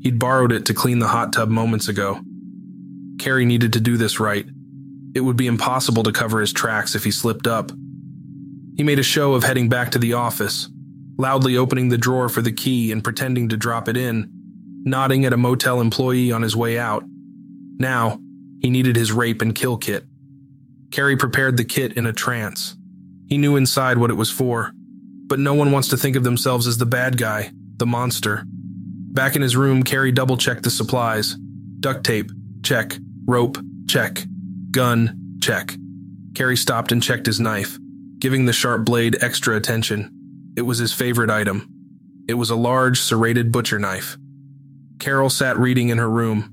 He'd borrowed it to clean the hot tub moments ago. Cary needed to do this right. It would be impossible to cover his tracks if he slipped up. He made a show of heading back to the office, loudly opening the drawer for the key and pretending to drop it in, nodding at a motel employee on his way out. Now, he needed his rape and kill kit. Cary prepared the kit in a trance. He knew inside what it was for, but no one wants to think of themselves as the bad guy, the monster. Back in his room, Cary double checked the supplies duct tape, check, rope, check, gun, check. Cary stopped and checked his knife, giving the sharp blade extra attention. It was his favorite item. It was a large, serrated butcher knife. Carol sat reading in her room.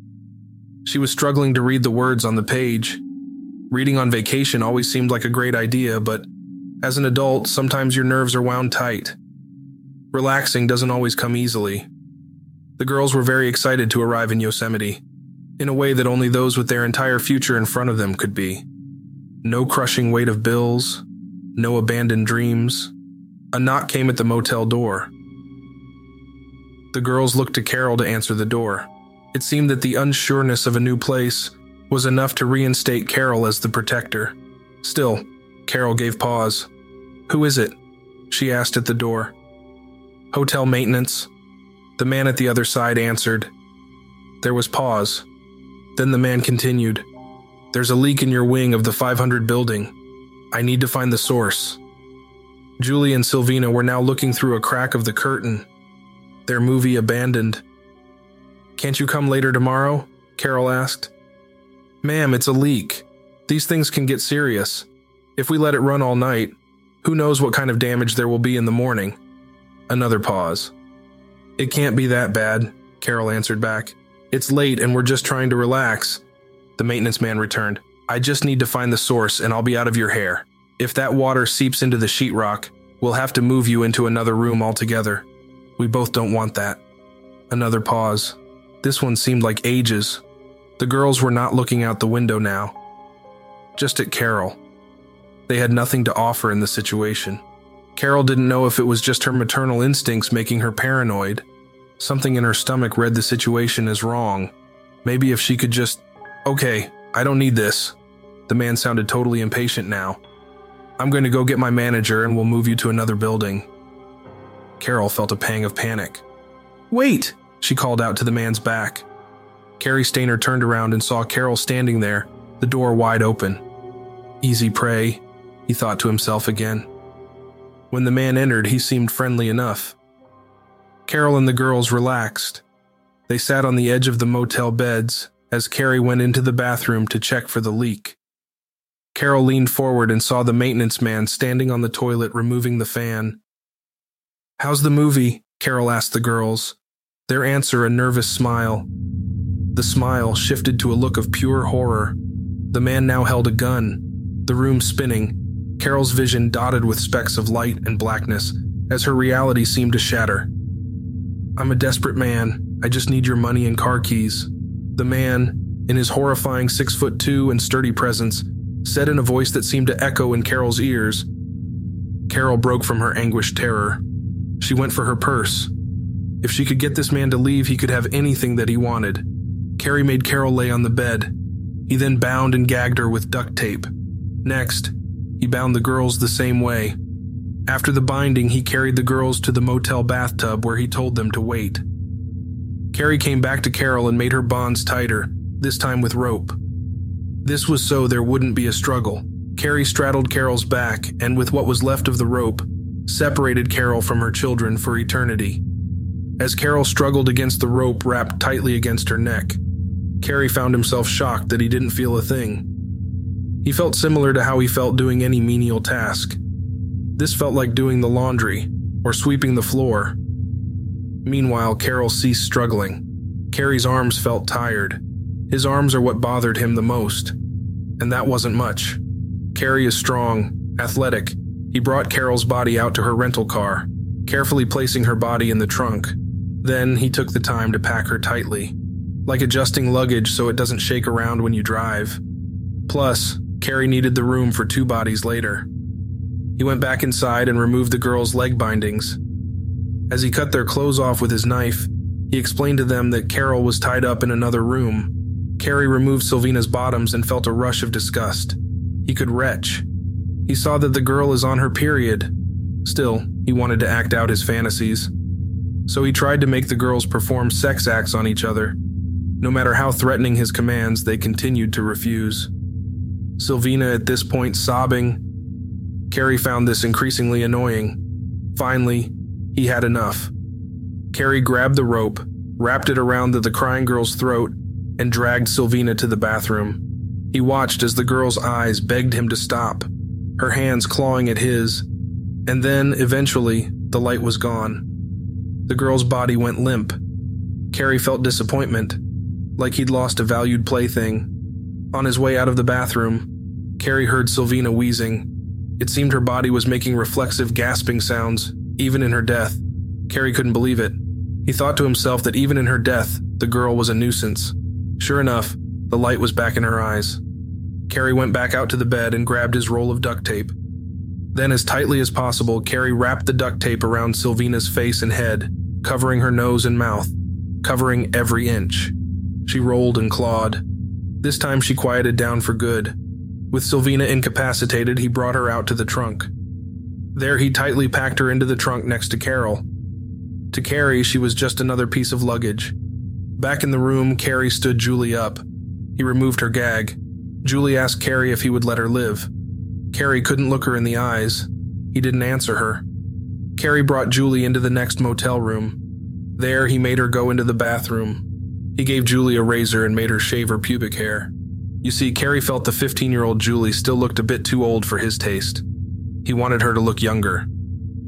She was struggling to read the words on the page. Reading on vacation always seemed like a great idea, but as an adult, sometimes your nerves are wound tight. Relaxing doesn't always come easily. The girls were very excited to arrive in Yosemite, in a way that only those with their entire future in front of them could be. No crushing weight of bills, no abandoned dreams. A knock came at the motel door. The girls looked to Carol to answer the door. It seemed that the unsureness of a new place was enough to reinstate Carol as the protector. Still, Carol gave pause. Who is it? She asked at the door. Hotel maintenance. The man at the other side answered. There was pause. Then the man continued. There's a leak in your wing of the 500 building. I need to find the source. Julie and Silvina were now looking through a crack of the curtain. Their movie abandoned. Can't you come later tomorrow? Carol asked. Ma'am, it's a leak. These things can get serious. If we let it run all night, who knows what kind of damage there will be in the morning? Another pause. It can't be that bad, Carol answered back. It's late and we're just trying to relax. The maintenance man returned. I just need to find the source and I'll be out of your hair. If that water seeps into the sheetrock, we'll have to move you into another room altogether. We both don't want that. Another pause. This one seemed like ages. The girls were not looking out the window now, just at Carol. They had nothing to offer in the situation. Carol didn't know if it was just her maternal instincts making her paranoid. Something in her stomach read the situation as wrong. Maybe if she could just. Okay, I don't need this. The man sounded totally impatient now. I'm going to go get my manager and we'll move you to another building. Carol felt a pang of panic. Wait, she called out to the man's back. Cary Stayner turned around and saw Carol standing there, the door wide open. Easy prey, he thought to himself again. When the man entered, he seemed friendly enough. Carol and the girls relaxed. They sat on the edge of the motel beds as Cary went into the bathroom to check for the leak. Carol leaned forward and saw the maintenance man standing on the toilet removing the fan. How's the movie? Carol asked the girls. Their answer a nervous smile. The smile shifted to a look of pure horror. The man now held a gun, the room spinning, Carol's vision dotted with specks of light and blackness as her reality seemed to shatter. I'm a desperate man. I just need your money and car keys. The man, in his horrifying six foot two and sturdy presence, said in a voice that seemed to echo in Carol's ears. Carol broke from her anguished terror. She went for her purse. If she could get this man to leave, he could have anything that he wanted. Cary made Carol lay on the bed. He then bound and gagged her with duct tape. Next, he bound the girls the same way. After the binding, he carried the girls to the motel bathtub where he told them to wait. Cary came back to Carol and made her bonds tighter, this time with rope. This was so there wouldn't be a struggle. Cary straddled Carol's back and, with what was left of the rope, separated Carol from her children for eternity. As Carol struggled against the rope wrapped tightly against her neck, Cary found himself shocked that he didn't feel a thing. He felt similar to how he felt doing any menial task. This felt like doing the laundry or sweeping the floor. Meanwhile, Carol ceased struggling. Cary's arms felt tired. His arms are what bothered him the most. And that wasn't much. Cary is strong, athletic. He brought Carol's body out to her rental car, carefully placing her body in the trunk. Then he took the time to pack her tightly, like adjusting luggage so it doesn't shake around when you drive. Plus, Cary needed the room for two bodies later. He went back inside and removed the girls' leg bindings. As he cut their clothes off with his knife, he explained to them that Carol was tied up in another room. Cary removed Silvina's bottoms and felt a rush of disgust. He could retch. He saw that the girl is on her period. Still, he wanted to act out his fantasies. So he tried to make the girls perform sex acts on each other. No matter how threatening his commands, they continued to refuse. Silvina at this point sobbing. Cary found this increasingly annoying. Finally, he had enough. Cary grabbed the rope, wrapped it around the, the crying girl's throat, and dragged Silvina to the bathroom. He watched as the girl's eyes begged him to stop, her hands clawing at his, and then, eventually, the light was gone. The girl's body went limp. Cary felt disappointment, like he'd lost a valued plaything. On his way out of the bathroom, Cary heard Silvina wheezing. It seemed her body was making reflexive gasping sounds, even in her death. Cary couldn't believe it. He thought to himself that even in her death, the girl was a nuisance. Sure enough, the light was back in her eyes. Cary went back out to the bed and grabbed his roll of duct tape. Then, as tightly as possible, Cary wrapped the duct tape around Silvina's face and head, covering her nose and mouth, covering every inch. She rolled and clawed. This time she quieted down for good. With Silvina incapacitated, he brought her out to the trunk. There, he tightly packed her into the trunk next to Carol. To Cary, she was just another piece of luggage. Back in the room, Cary stood Julie up. He removed her gag. Julie asked Cary if he would let her live. Cary couldn't look her in the eyes. He didn't answer her. Cary brought Julie into the next motel room. There, he made her go into the bathroom. He gave Julie a razor and made her shave her pubic hair. You see, Cary felt the 15 year old Julie still looked a bit too old for his taste. He wanted her to look younger.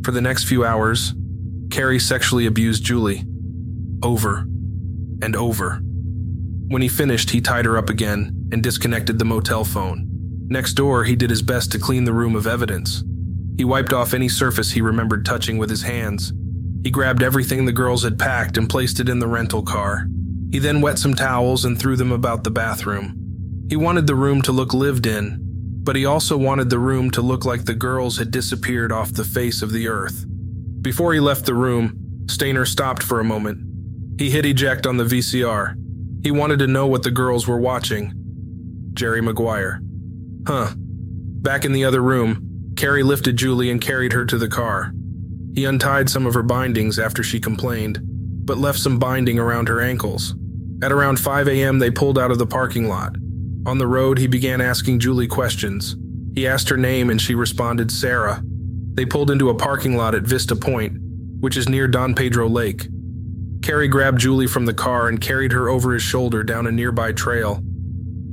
For the next few hours, Cary sexually abused Julie. Over and over. When he finished, he tied her up again and disconnected the motel phone. Next door, he did his best to clean the room of evidence. He wiped off any surface he remembered touching with his hands. He grabbed everything the girls had packed and placed it in the rental car. He then wet some towels and threw them about the bathroom. He wanted the room to look lived in, but he also wanted the room to look like the girls had disappeared off the face of the earth. Before he left the room, Stayner stopped for a moment. He hit eject on the VCR. He wanted to know what the girls were watching. Jerry Maguire. Huh. Back in the other room, Cary lifted Julie and carried her to the car. He untied some of her bindings after she complained, but left some binding around her ankles. At around 5 a.m., they pulled out of the parking lot. On the road, he began asking Julie questions. He asked her name and she responded Sarah. They pulled into a parking lot at Vista Point, which is near Don Pedro Lake. Cary grabbed Julie from the car and carried her over his shoulder down a nearby trail.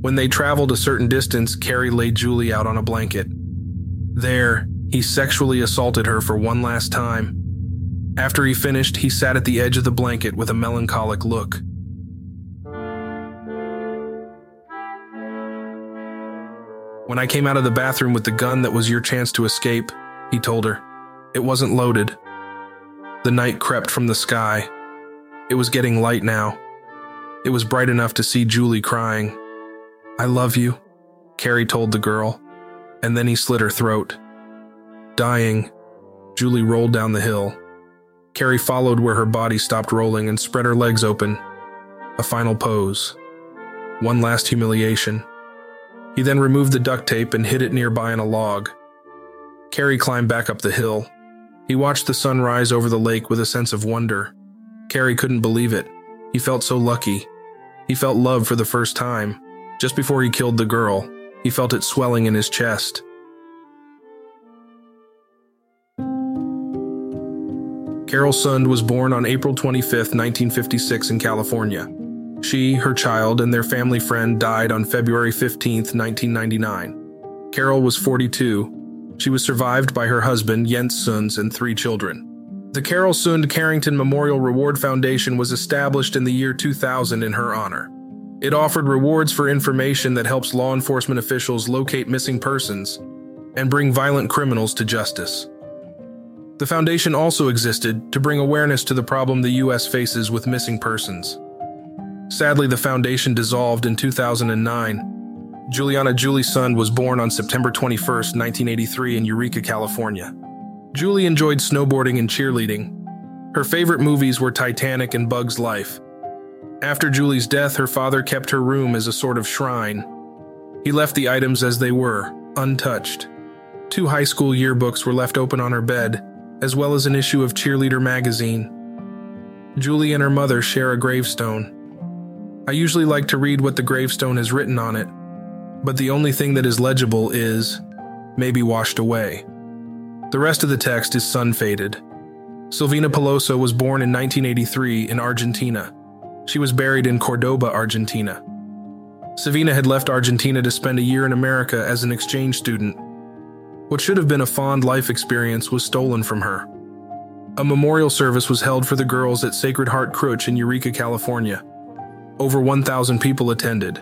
When they traveled a certain distance, Cary laid Julie out on a blanket. There, he sexually assaulted her for one last time. After he finished, he sat at the edge of the blanket with a melancholic look. When I came out of the bathroom with the gun that was your chance to escape, he told her, it wasn't loaded. The night crept from the sky. It was getting light now. It was bright enough to see Julie crying. I love you, Cary told the girl, and then he slit her throat. Dying, Julie rolled down the hill. Cary followed where her body stopped rolling and spread her legs open. A final pose. One last humiliation. He then removed the duct tape and hid it nearby in a log. Cary climbed back up the hill. He watched the sun rise over the lake with a sense of wonder. Cary couldn't believe it. He felt so lucky. He felt love for the first time. Just before he killed the girl, he felt it swelling in his chest. Carol Sund was born on April 25, 1956, in California. She, her child, and their family friend died on February 15, 1999. Carol was 42. She was survived by her husband, Jens Sunds, and three children. The Carol Sund Carrington Memorial Reward Foundation was established in the year 2000 in her honor. It offered rewards for information that helps law enforcement officials locate missing persons and bring violent criminals to justice. The foundation also existed to bring awareness to the problem the U.S. faces with missing persons. Sadly, the foundation dissolved in 2009. Juliana Julie Sund was born on September 21, 1983, in Eureka, California. Julie enjoyed snowboarding and cheerleading. Her favorite movies were Titanic and Bug's Life. After Julie's death, her father kept her room as a sort of shrine. He left the items as they were, untouched. Two high school yearbooks were left open on her bed, as well as an issue of Cheerleader magazine. Julie and her mother share a gravestone. I usually like to read what the gravestone has written on it, but the only thing that is legible is maybe washed away. The rest of the text is sun faded. Silvina Peloso was born in 1983 in Argentina. She was buried in Cordoba, Argentina. Savina had left Argentina to spend a year in America as an exchange student. What should have been a fond life experience was stolen from her. A memorial service was held for the girls at Sacred Heart Church in Eureka, California. Over 1,000 people attended.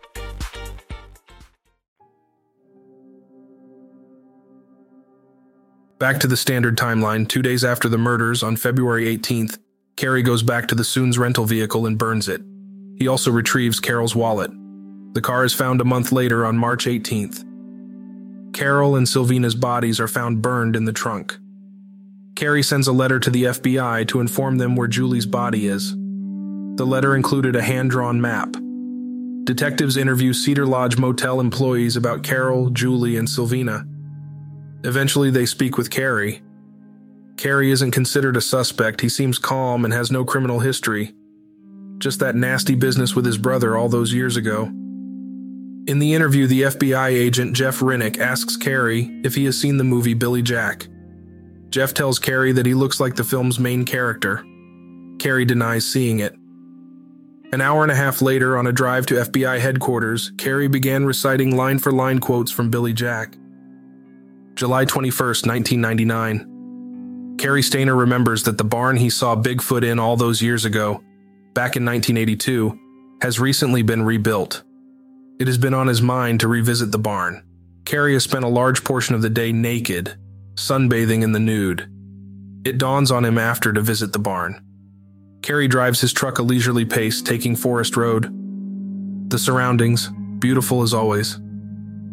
Back to the standard timeline, two days after the murders on February 18th, Cary goes back to the Sund's rental vehicle and burns it. He also retrieves Carol's wallet. The car is found a month later on March 18th. Carol and Silvina's bodies are found burned in the trunk. Cary sends a letter to the FBI to inform them where Julie's body is. The letter included a hand drawn map. Detectives interview Cedar Lodge Motel employees about Carol, Julie, and Silvina. Eventually, they speak with Cary. Cary isn't considered a suspect. He seems calm and has no criminal history. Just that nasty business with his brother all those years ago. In the interview, the FBI agent Jeff Rinek asks Cary if he has seen the movie Billy Jack. Jeff tells Cary that he looks like the film's main character. Cary denies seeing it. An hour and a half later, on a drive to FBI headquarters, Cary began reciting line for line quotes from Billy Jack. July 21, 1999. Cary Stayner remembers that the barn he saw Bigfoot in all those years ago, back in 1982, has recently been rebuilt. It has been on his mind to revisit the barn. Cary has spent a large portion of the day naked, sunbathing in the nude. It dawns on him after to visit the barn. Cary drives his truck a leisurely pace, taking Forest Road. The surroundings, beautiful as always.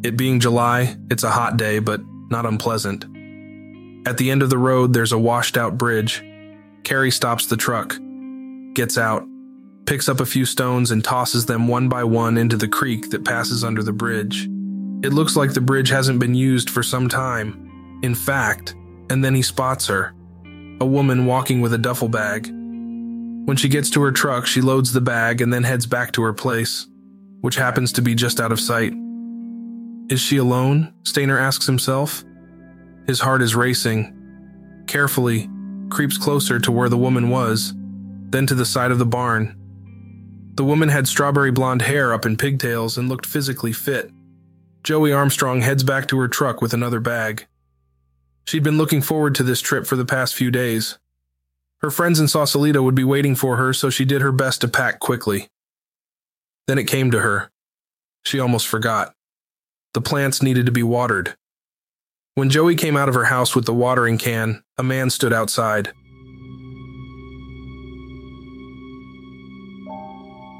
It being July, it's a hot day, but not unpleasant. At the end of the road, there's a washed out bridge. Cary stops the truck, gets out, picks up a few stones, and tosses them one by one into the creek that passes under the bridge. It looks like the bridge hasn't been used for some time. In fact, and then he spots her a woman walking with a duffel bag. When she gets to her truck, she loads the bag and then heads back to her place, which happens to be just out of sight. Is she alone? Stayner asks himself. His heart is racing. Carefully, creeps closer to where the woman was, then to the side of the barn. The woman had strawberry blonde hair up in pigtails and looked physically fit. Joie Armstrong heads back to her truck with another bag. She'd been looking forward to this trip for the past few days. Her friends in Sausalito would be waiting for her, so she did her best to pack quickly. Then it came to her. She almost forgot. The plants needed to be watered. When Joie came out of her house with the watering can, a man stood outside.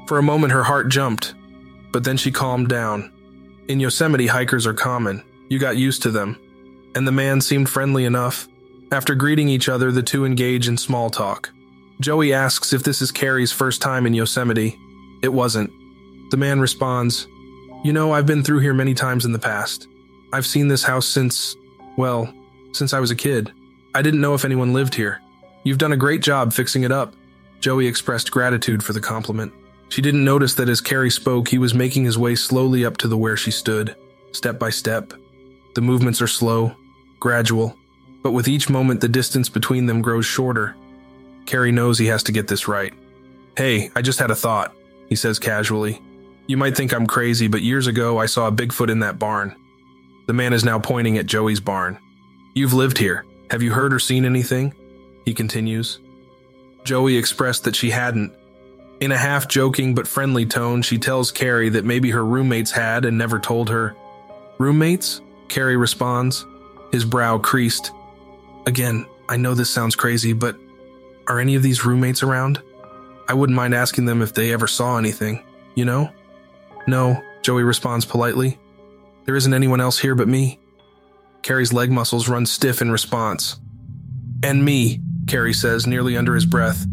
For a moment, her heart jumped, but then she calmed down. In Yosemite, hikers are common. You got used to them. And the man seemed friendly enough. After greeting each other, the two engage in small talk. Joie asks if this is Cary's first time in Yosemite. It wasn't. The man responds, You know, I've been through here many times in the past. I've seen this house since, well, since I was a kid. I didn't know if anyone lived here. You've done a great job fixing it up. Joie expressed gratitude for the compliment. She didn't notice that as Cary spoke, he was making his way slowly up to the where she stood, step by step. The movements are slow, gradual, but with each moment, the distance between them grows shorter. Cary knows he has to get this right. Hey, I just had a thought, he says casually. You might think I'm crazy, but years ago I saw a Bigfoot in that barn. The man is now pointing at Joie's barn. You've lived here. Have you heard or seen anything? He continues. Joie expressed that she hadn't. In a half joking but friendly tone, she tells Cary that maybe her roommates had and never told her. Roommates? Cary responds, his brow creased. Again, I know this sounds crazy, but are any of these roommates around? I wouldn't mind asking them if they ever saw anything, you know? No, Joie responds politely. There isn't anyone else here but me. Cary's leg muscles run stiff in response. And me, Cary says, nearly under his breath.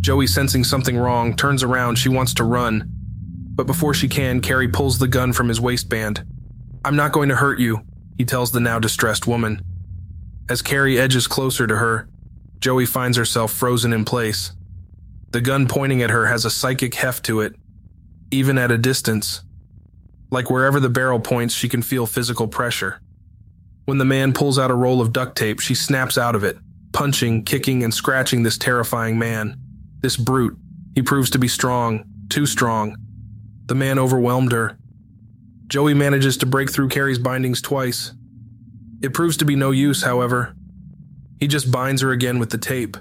Joie, sensing something wrong, turns around. She wants to run. But before she can, Cary pulls the gun from his waistband. I'm not going to hurt you, he tells the now distressed woman. As Cary edges closer to her, Joie finds herself frozen in place. The gun pointing at her has a psychic heft to it, even at a distance. Like wherever the barrel points, she can feel physical pressure. When the man pulls out a roll of duct tape, she snaps out of it, punching, kicking, and scratching this terrifying man. This brute. He proves to be strong, too strong. The man overwhelmed her. Joie manages to break through Cary's bindings twice, it proves to be no use, however. He just binds her again with the tape.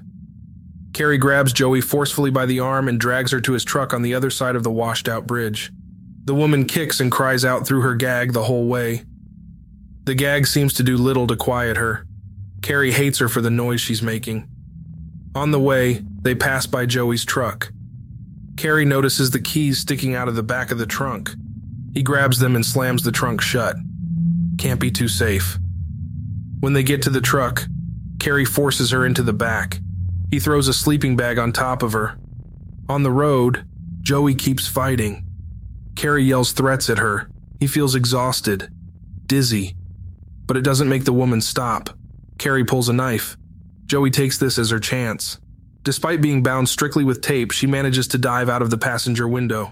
Cary grabs Joie forcefully by the arm and drags her to his truck on the other side of the washed out bridge. The woman kicks and cries out through her gag the whole way. The gag seems to do little to quiet her. Cary hates her for the noise she's making. On the way, they pass by Joie's truck. Cary notices the keys sticking out of the back of the trunk. He grabs them and slams the trunk shut. Can't be too safe. When they get to the truck, Cary forces her into the back. He throws a sleeping bag on top of her. On the road, Joie keeps fighting. Cary yells threats at her. He feels exhausted, dizzy, but it doesn't make the woman stop. Cary pulls a knife. Joie takes this as her chance. Despite being bound strictly with tape, she manages to dive out of the passenger window.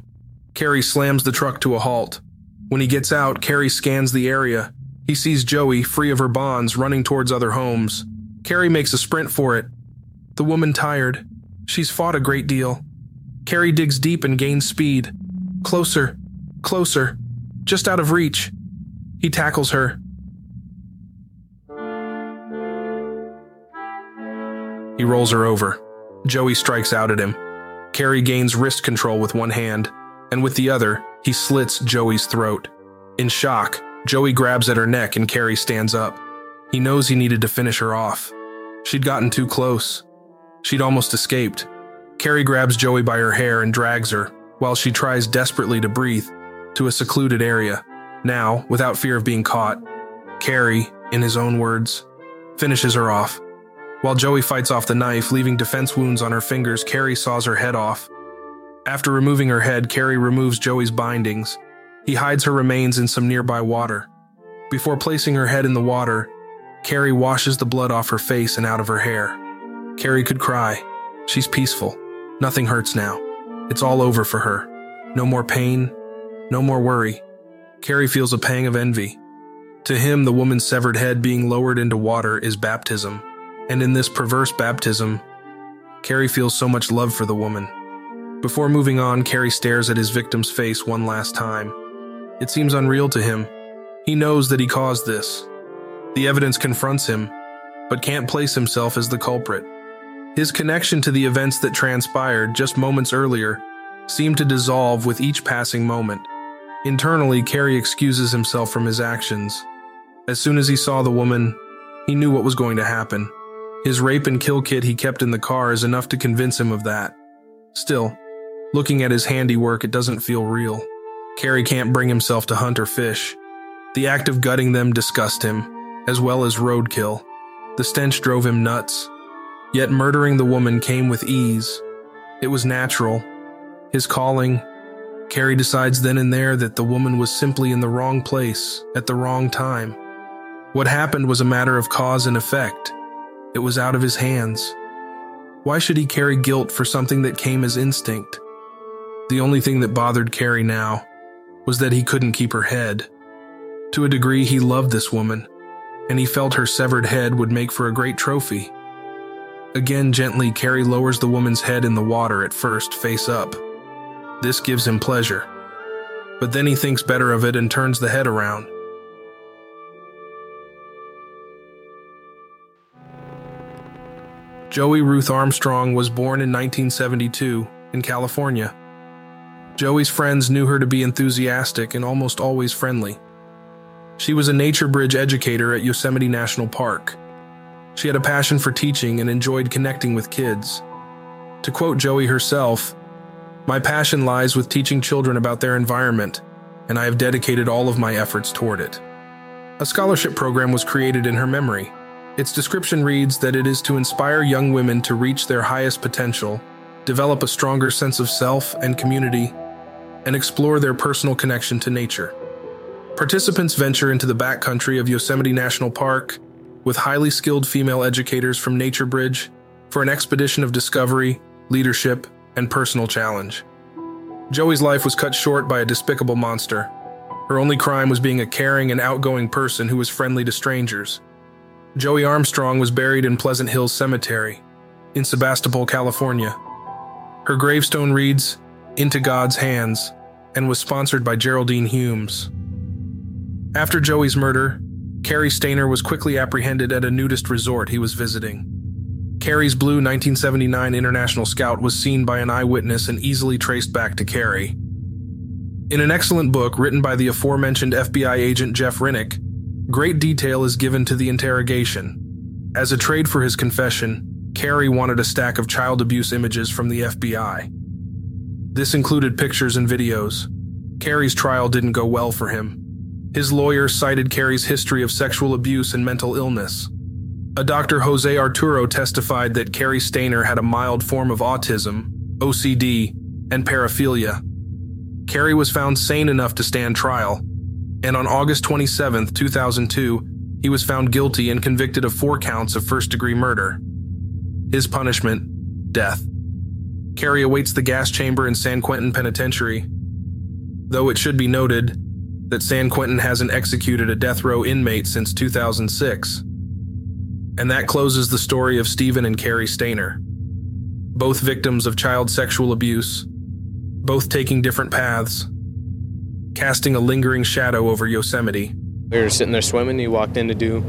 Cary slams the truck to a halt. When he gets out, Cary scans the area. He sees Joie, free of her bonds, running towards other homes. Cary makes a sprint for it. The woman tired. She's fought a great deal. Cary digs deep and gains speed. Closer, closer, just out of reach. He tackles her. He rolls her over. Joie strikes out at him. Cary gains wrist control with one hand, and with the other, he slits Joie's throat. In shock, Joey grabs at her neck and Cary stands up. He knows he needed to finish her off. She'd gotten too close. She'd almost escaped. Cary grabs Joie by her hair and drags her, while she tries desperately to breathe, to a secluded area. Now, without fear of being caught, Cary, in his own words, finishes her off. While Joie fights off the knife, leaving defense wounds on her fingers, Cary saws her head off. After removing her head, Cary removes Joie's bindings. He hides her remains in some nearby water. Before placing her head in the water, Cary washes the blood off her face and out of her hair. Cary could cry. She's peaceful. Nothing hurts now. It's all over for her. No more pain, no more worry. Cary feels a pang of envy. To him, the woman's severed head being lowered into water is baptism, and in this perverse baptism, Cary feels so much love for the woman. Before moving on, Cary stares at his victim's face one last time. It seems unreal to him. He knows that he caused this. The evidence confronts him, but can't place himself as the culprit. His connection to the events that transpired just moments earlier seemed to dissolve with each passing moment. Internally, Cary excuses himself from his actions. As soon as he saw the woman, he knew what was going to happen. His rape and kill kit he kept in the car is enough to convince him of that. Still, looking at his handiwork, it doesn't feel real. Cary can't bring himself to hunt or fish. The act of gutting them disgust him, as well as roadkill. The stench drove him nuts. Yet murdering the woman came with ease. It was natural. His calling. Cary decides then and there that the woman was simply in the wrong place at the wrong time. What happened was a matter of cause and effect. It was out of his hands. Why should he carry guilt for something that came as instinct? The only thing that bothered Cary now was that he couldn't keep her head. To a degree, he loved this woman, and he felt her severed head would make for a great trophy. Again, gently, Cary lowers the woman's head in the water at first, face up. This gives him pleasure. But then he thinks better of it and turns the head around. Joie Ruth Armstrong was born in 1972 in California. Joie's friends knew her to be enthusiastic and almost always friendly. She was a Nature Bridge educator at Yosemite National Park. She had a passion for teaching and enjoyed connecting with kids. To quote Joie herself, My passion lies with teaching children about their environment, and I have dedicated all of my efforts toward it. A scholarship program was created in her memory. Its description reads that it is to inspire young women to reach their highest potential, develop a stronger sense of self and community, and explore their personal connection to nature. Participants venture into the backcountry of Yosemite National Park with highly skilled female educators from Nature Bridge for an expedition of discovery, leadership, and personal challenge. Joie's life was cut short by a despicable monster. Her only crime was being a caring and outgoing person who was friendly to strangers. Joie Armstrong was buried in Pleasant Hills Cemetery in Sebastopol, California. Her gravestone reads, Into God's Hands, and was sponsored by Geraldine Humes. After Joie's murder, Cary Stayner was quickly apprehended at a nudist resort he was visiting. Cary's blue 1979 International Scout was seen by an eyewitness and easily traced back to Cary. In an excellent book written by the aforementioned FBI agent Jeff Rinek, great detail is given to the interrogation. As a trade for his confession, Cary wanted a stack of child abuse images from the FBI. This included pictures and videos. Cary's trial didn't go well for him. His lawyer cited Cary's history of sexual abuse and mental illness. A Dr. Jose Arturo testified that Cary Stayner had a mild form of autism, OCD, and paraphilia. Cary was found sane enough to stand trial, and on August 27, 2002, he was found guilty and convicted of four counts of first degree murder. His punishment death. Cary awaits the gas chamber in San Quentin Penitentiary, though it should be noted that San Quentin hasn't executed a death row inmate since 2006. And that closes the story of Steven and Cary Stayner, both victims of child sexual abuse, both taking different paths, casting a lingering shadow over Yosemite. We were sitting there swimming. He walked in to do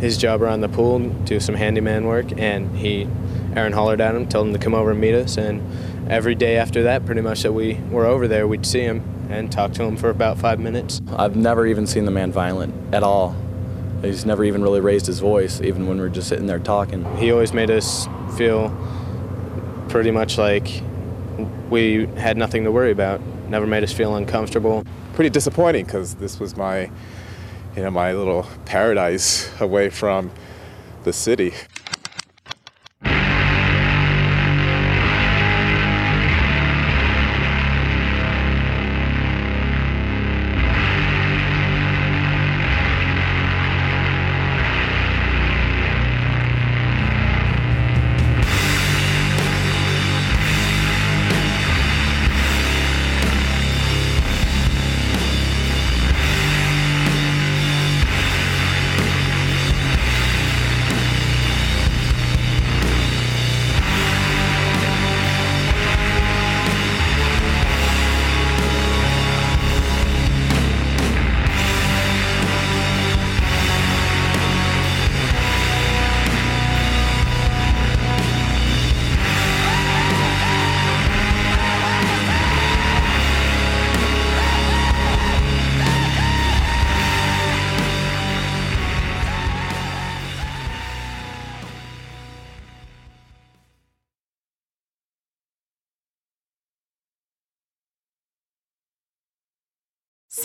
his job around the pool, do some handyman work, and he, Aaron hollered at him, told him to come over and meet us. And every day after that, pretty much that we were over there, we'd see him and talk to him for about five minutes. I've never even seen the man violent at all. He's never even really raised his voice, even when we are just sitting there talking. He always made us feel pretty much like we had nothing to worry about. Never made us feel uncomfortable. Pretty disappointing because this was my you know, my little paradise away from the city.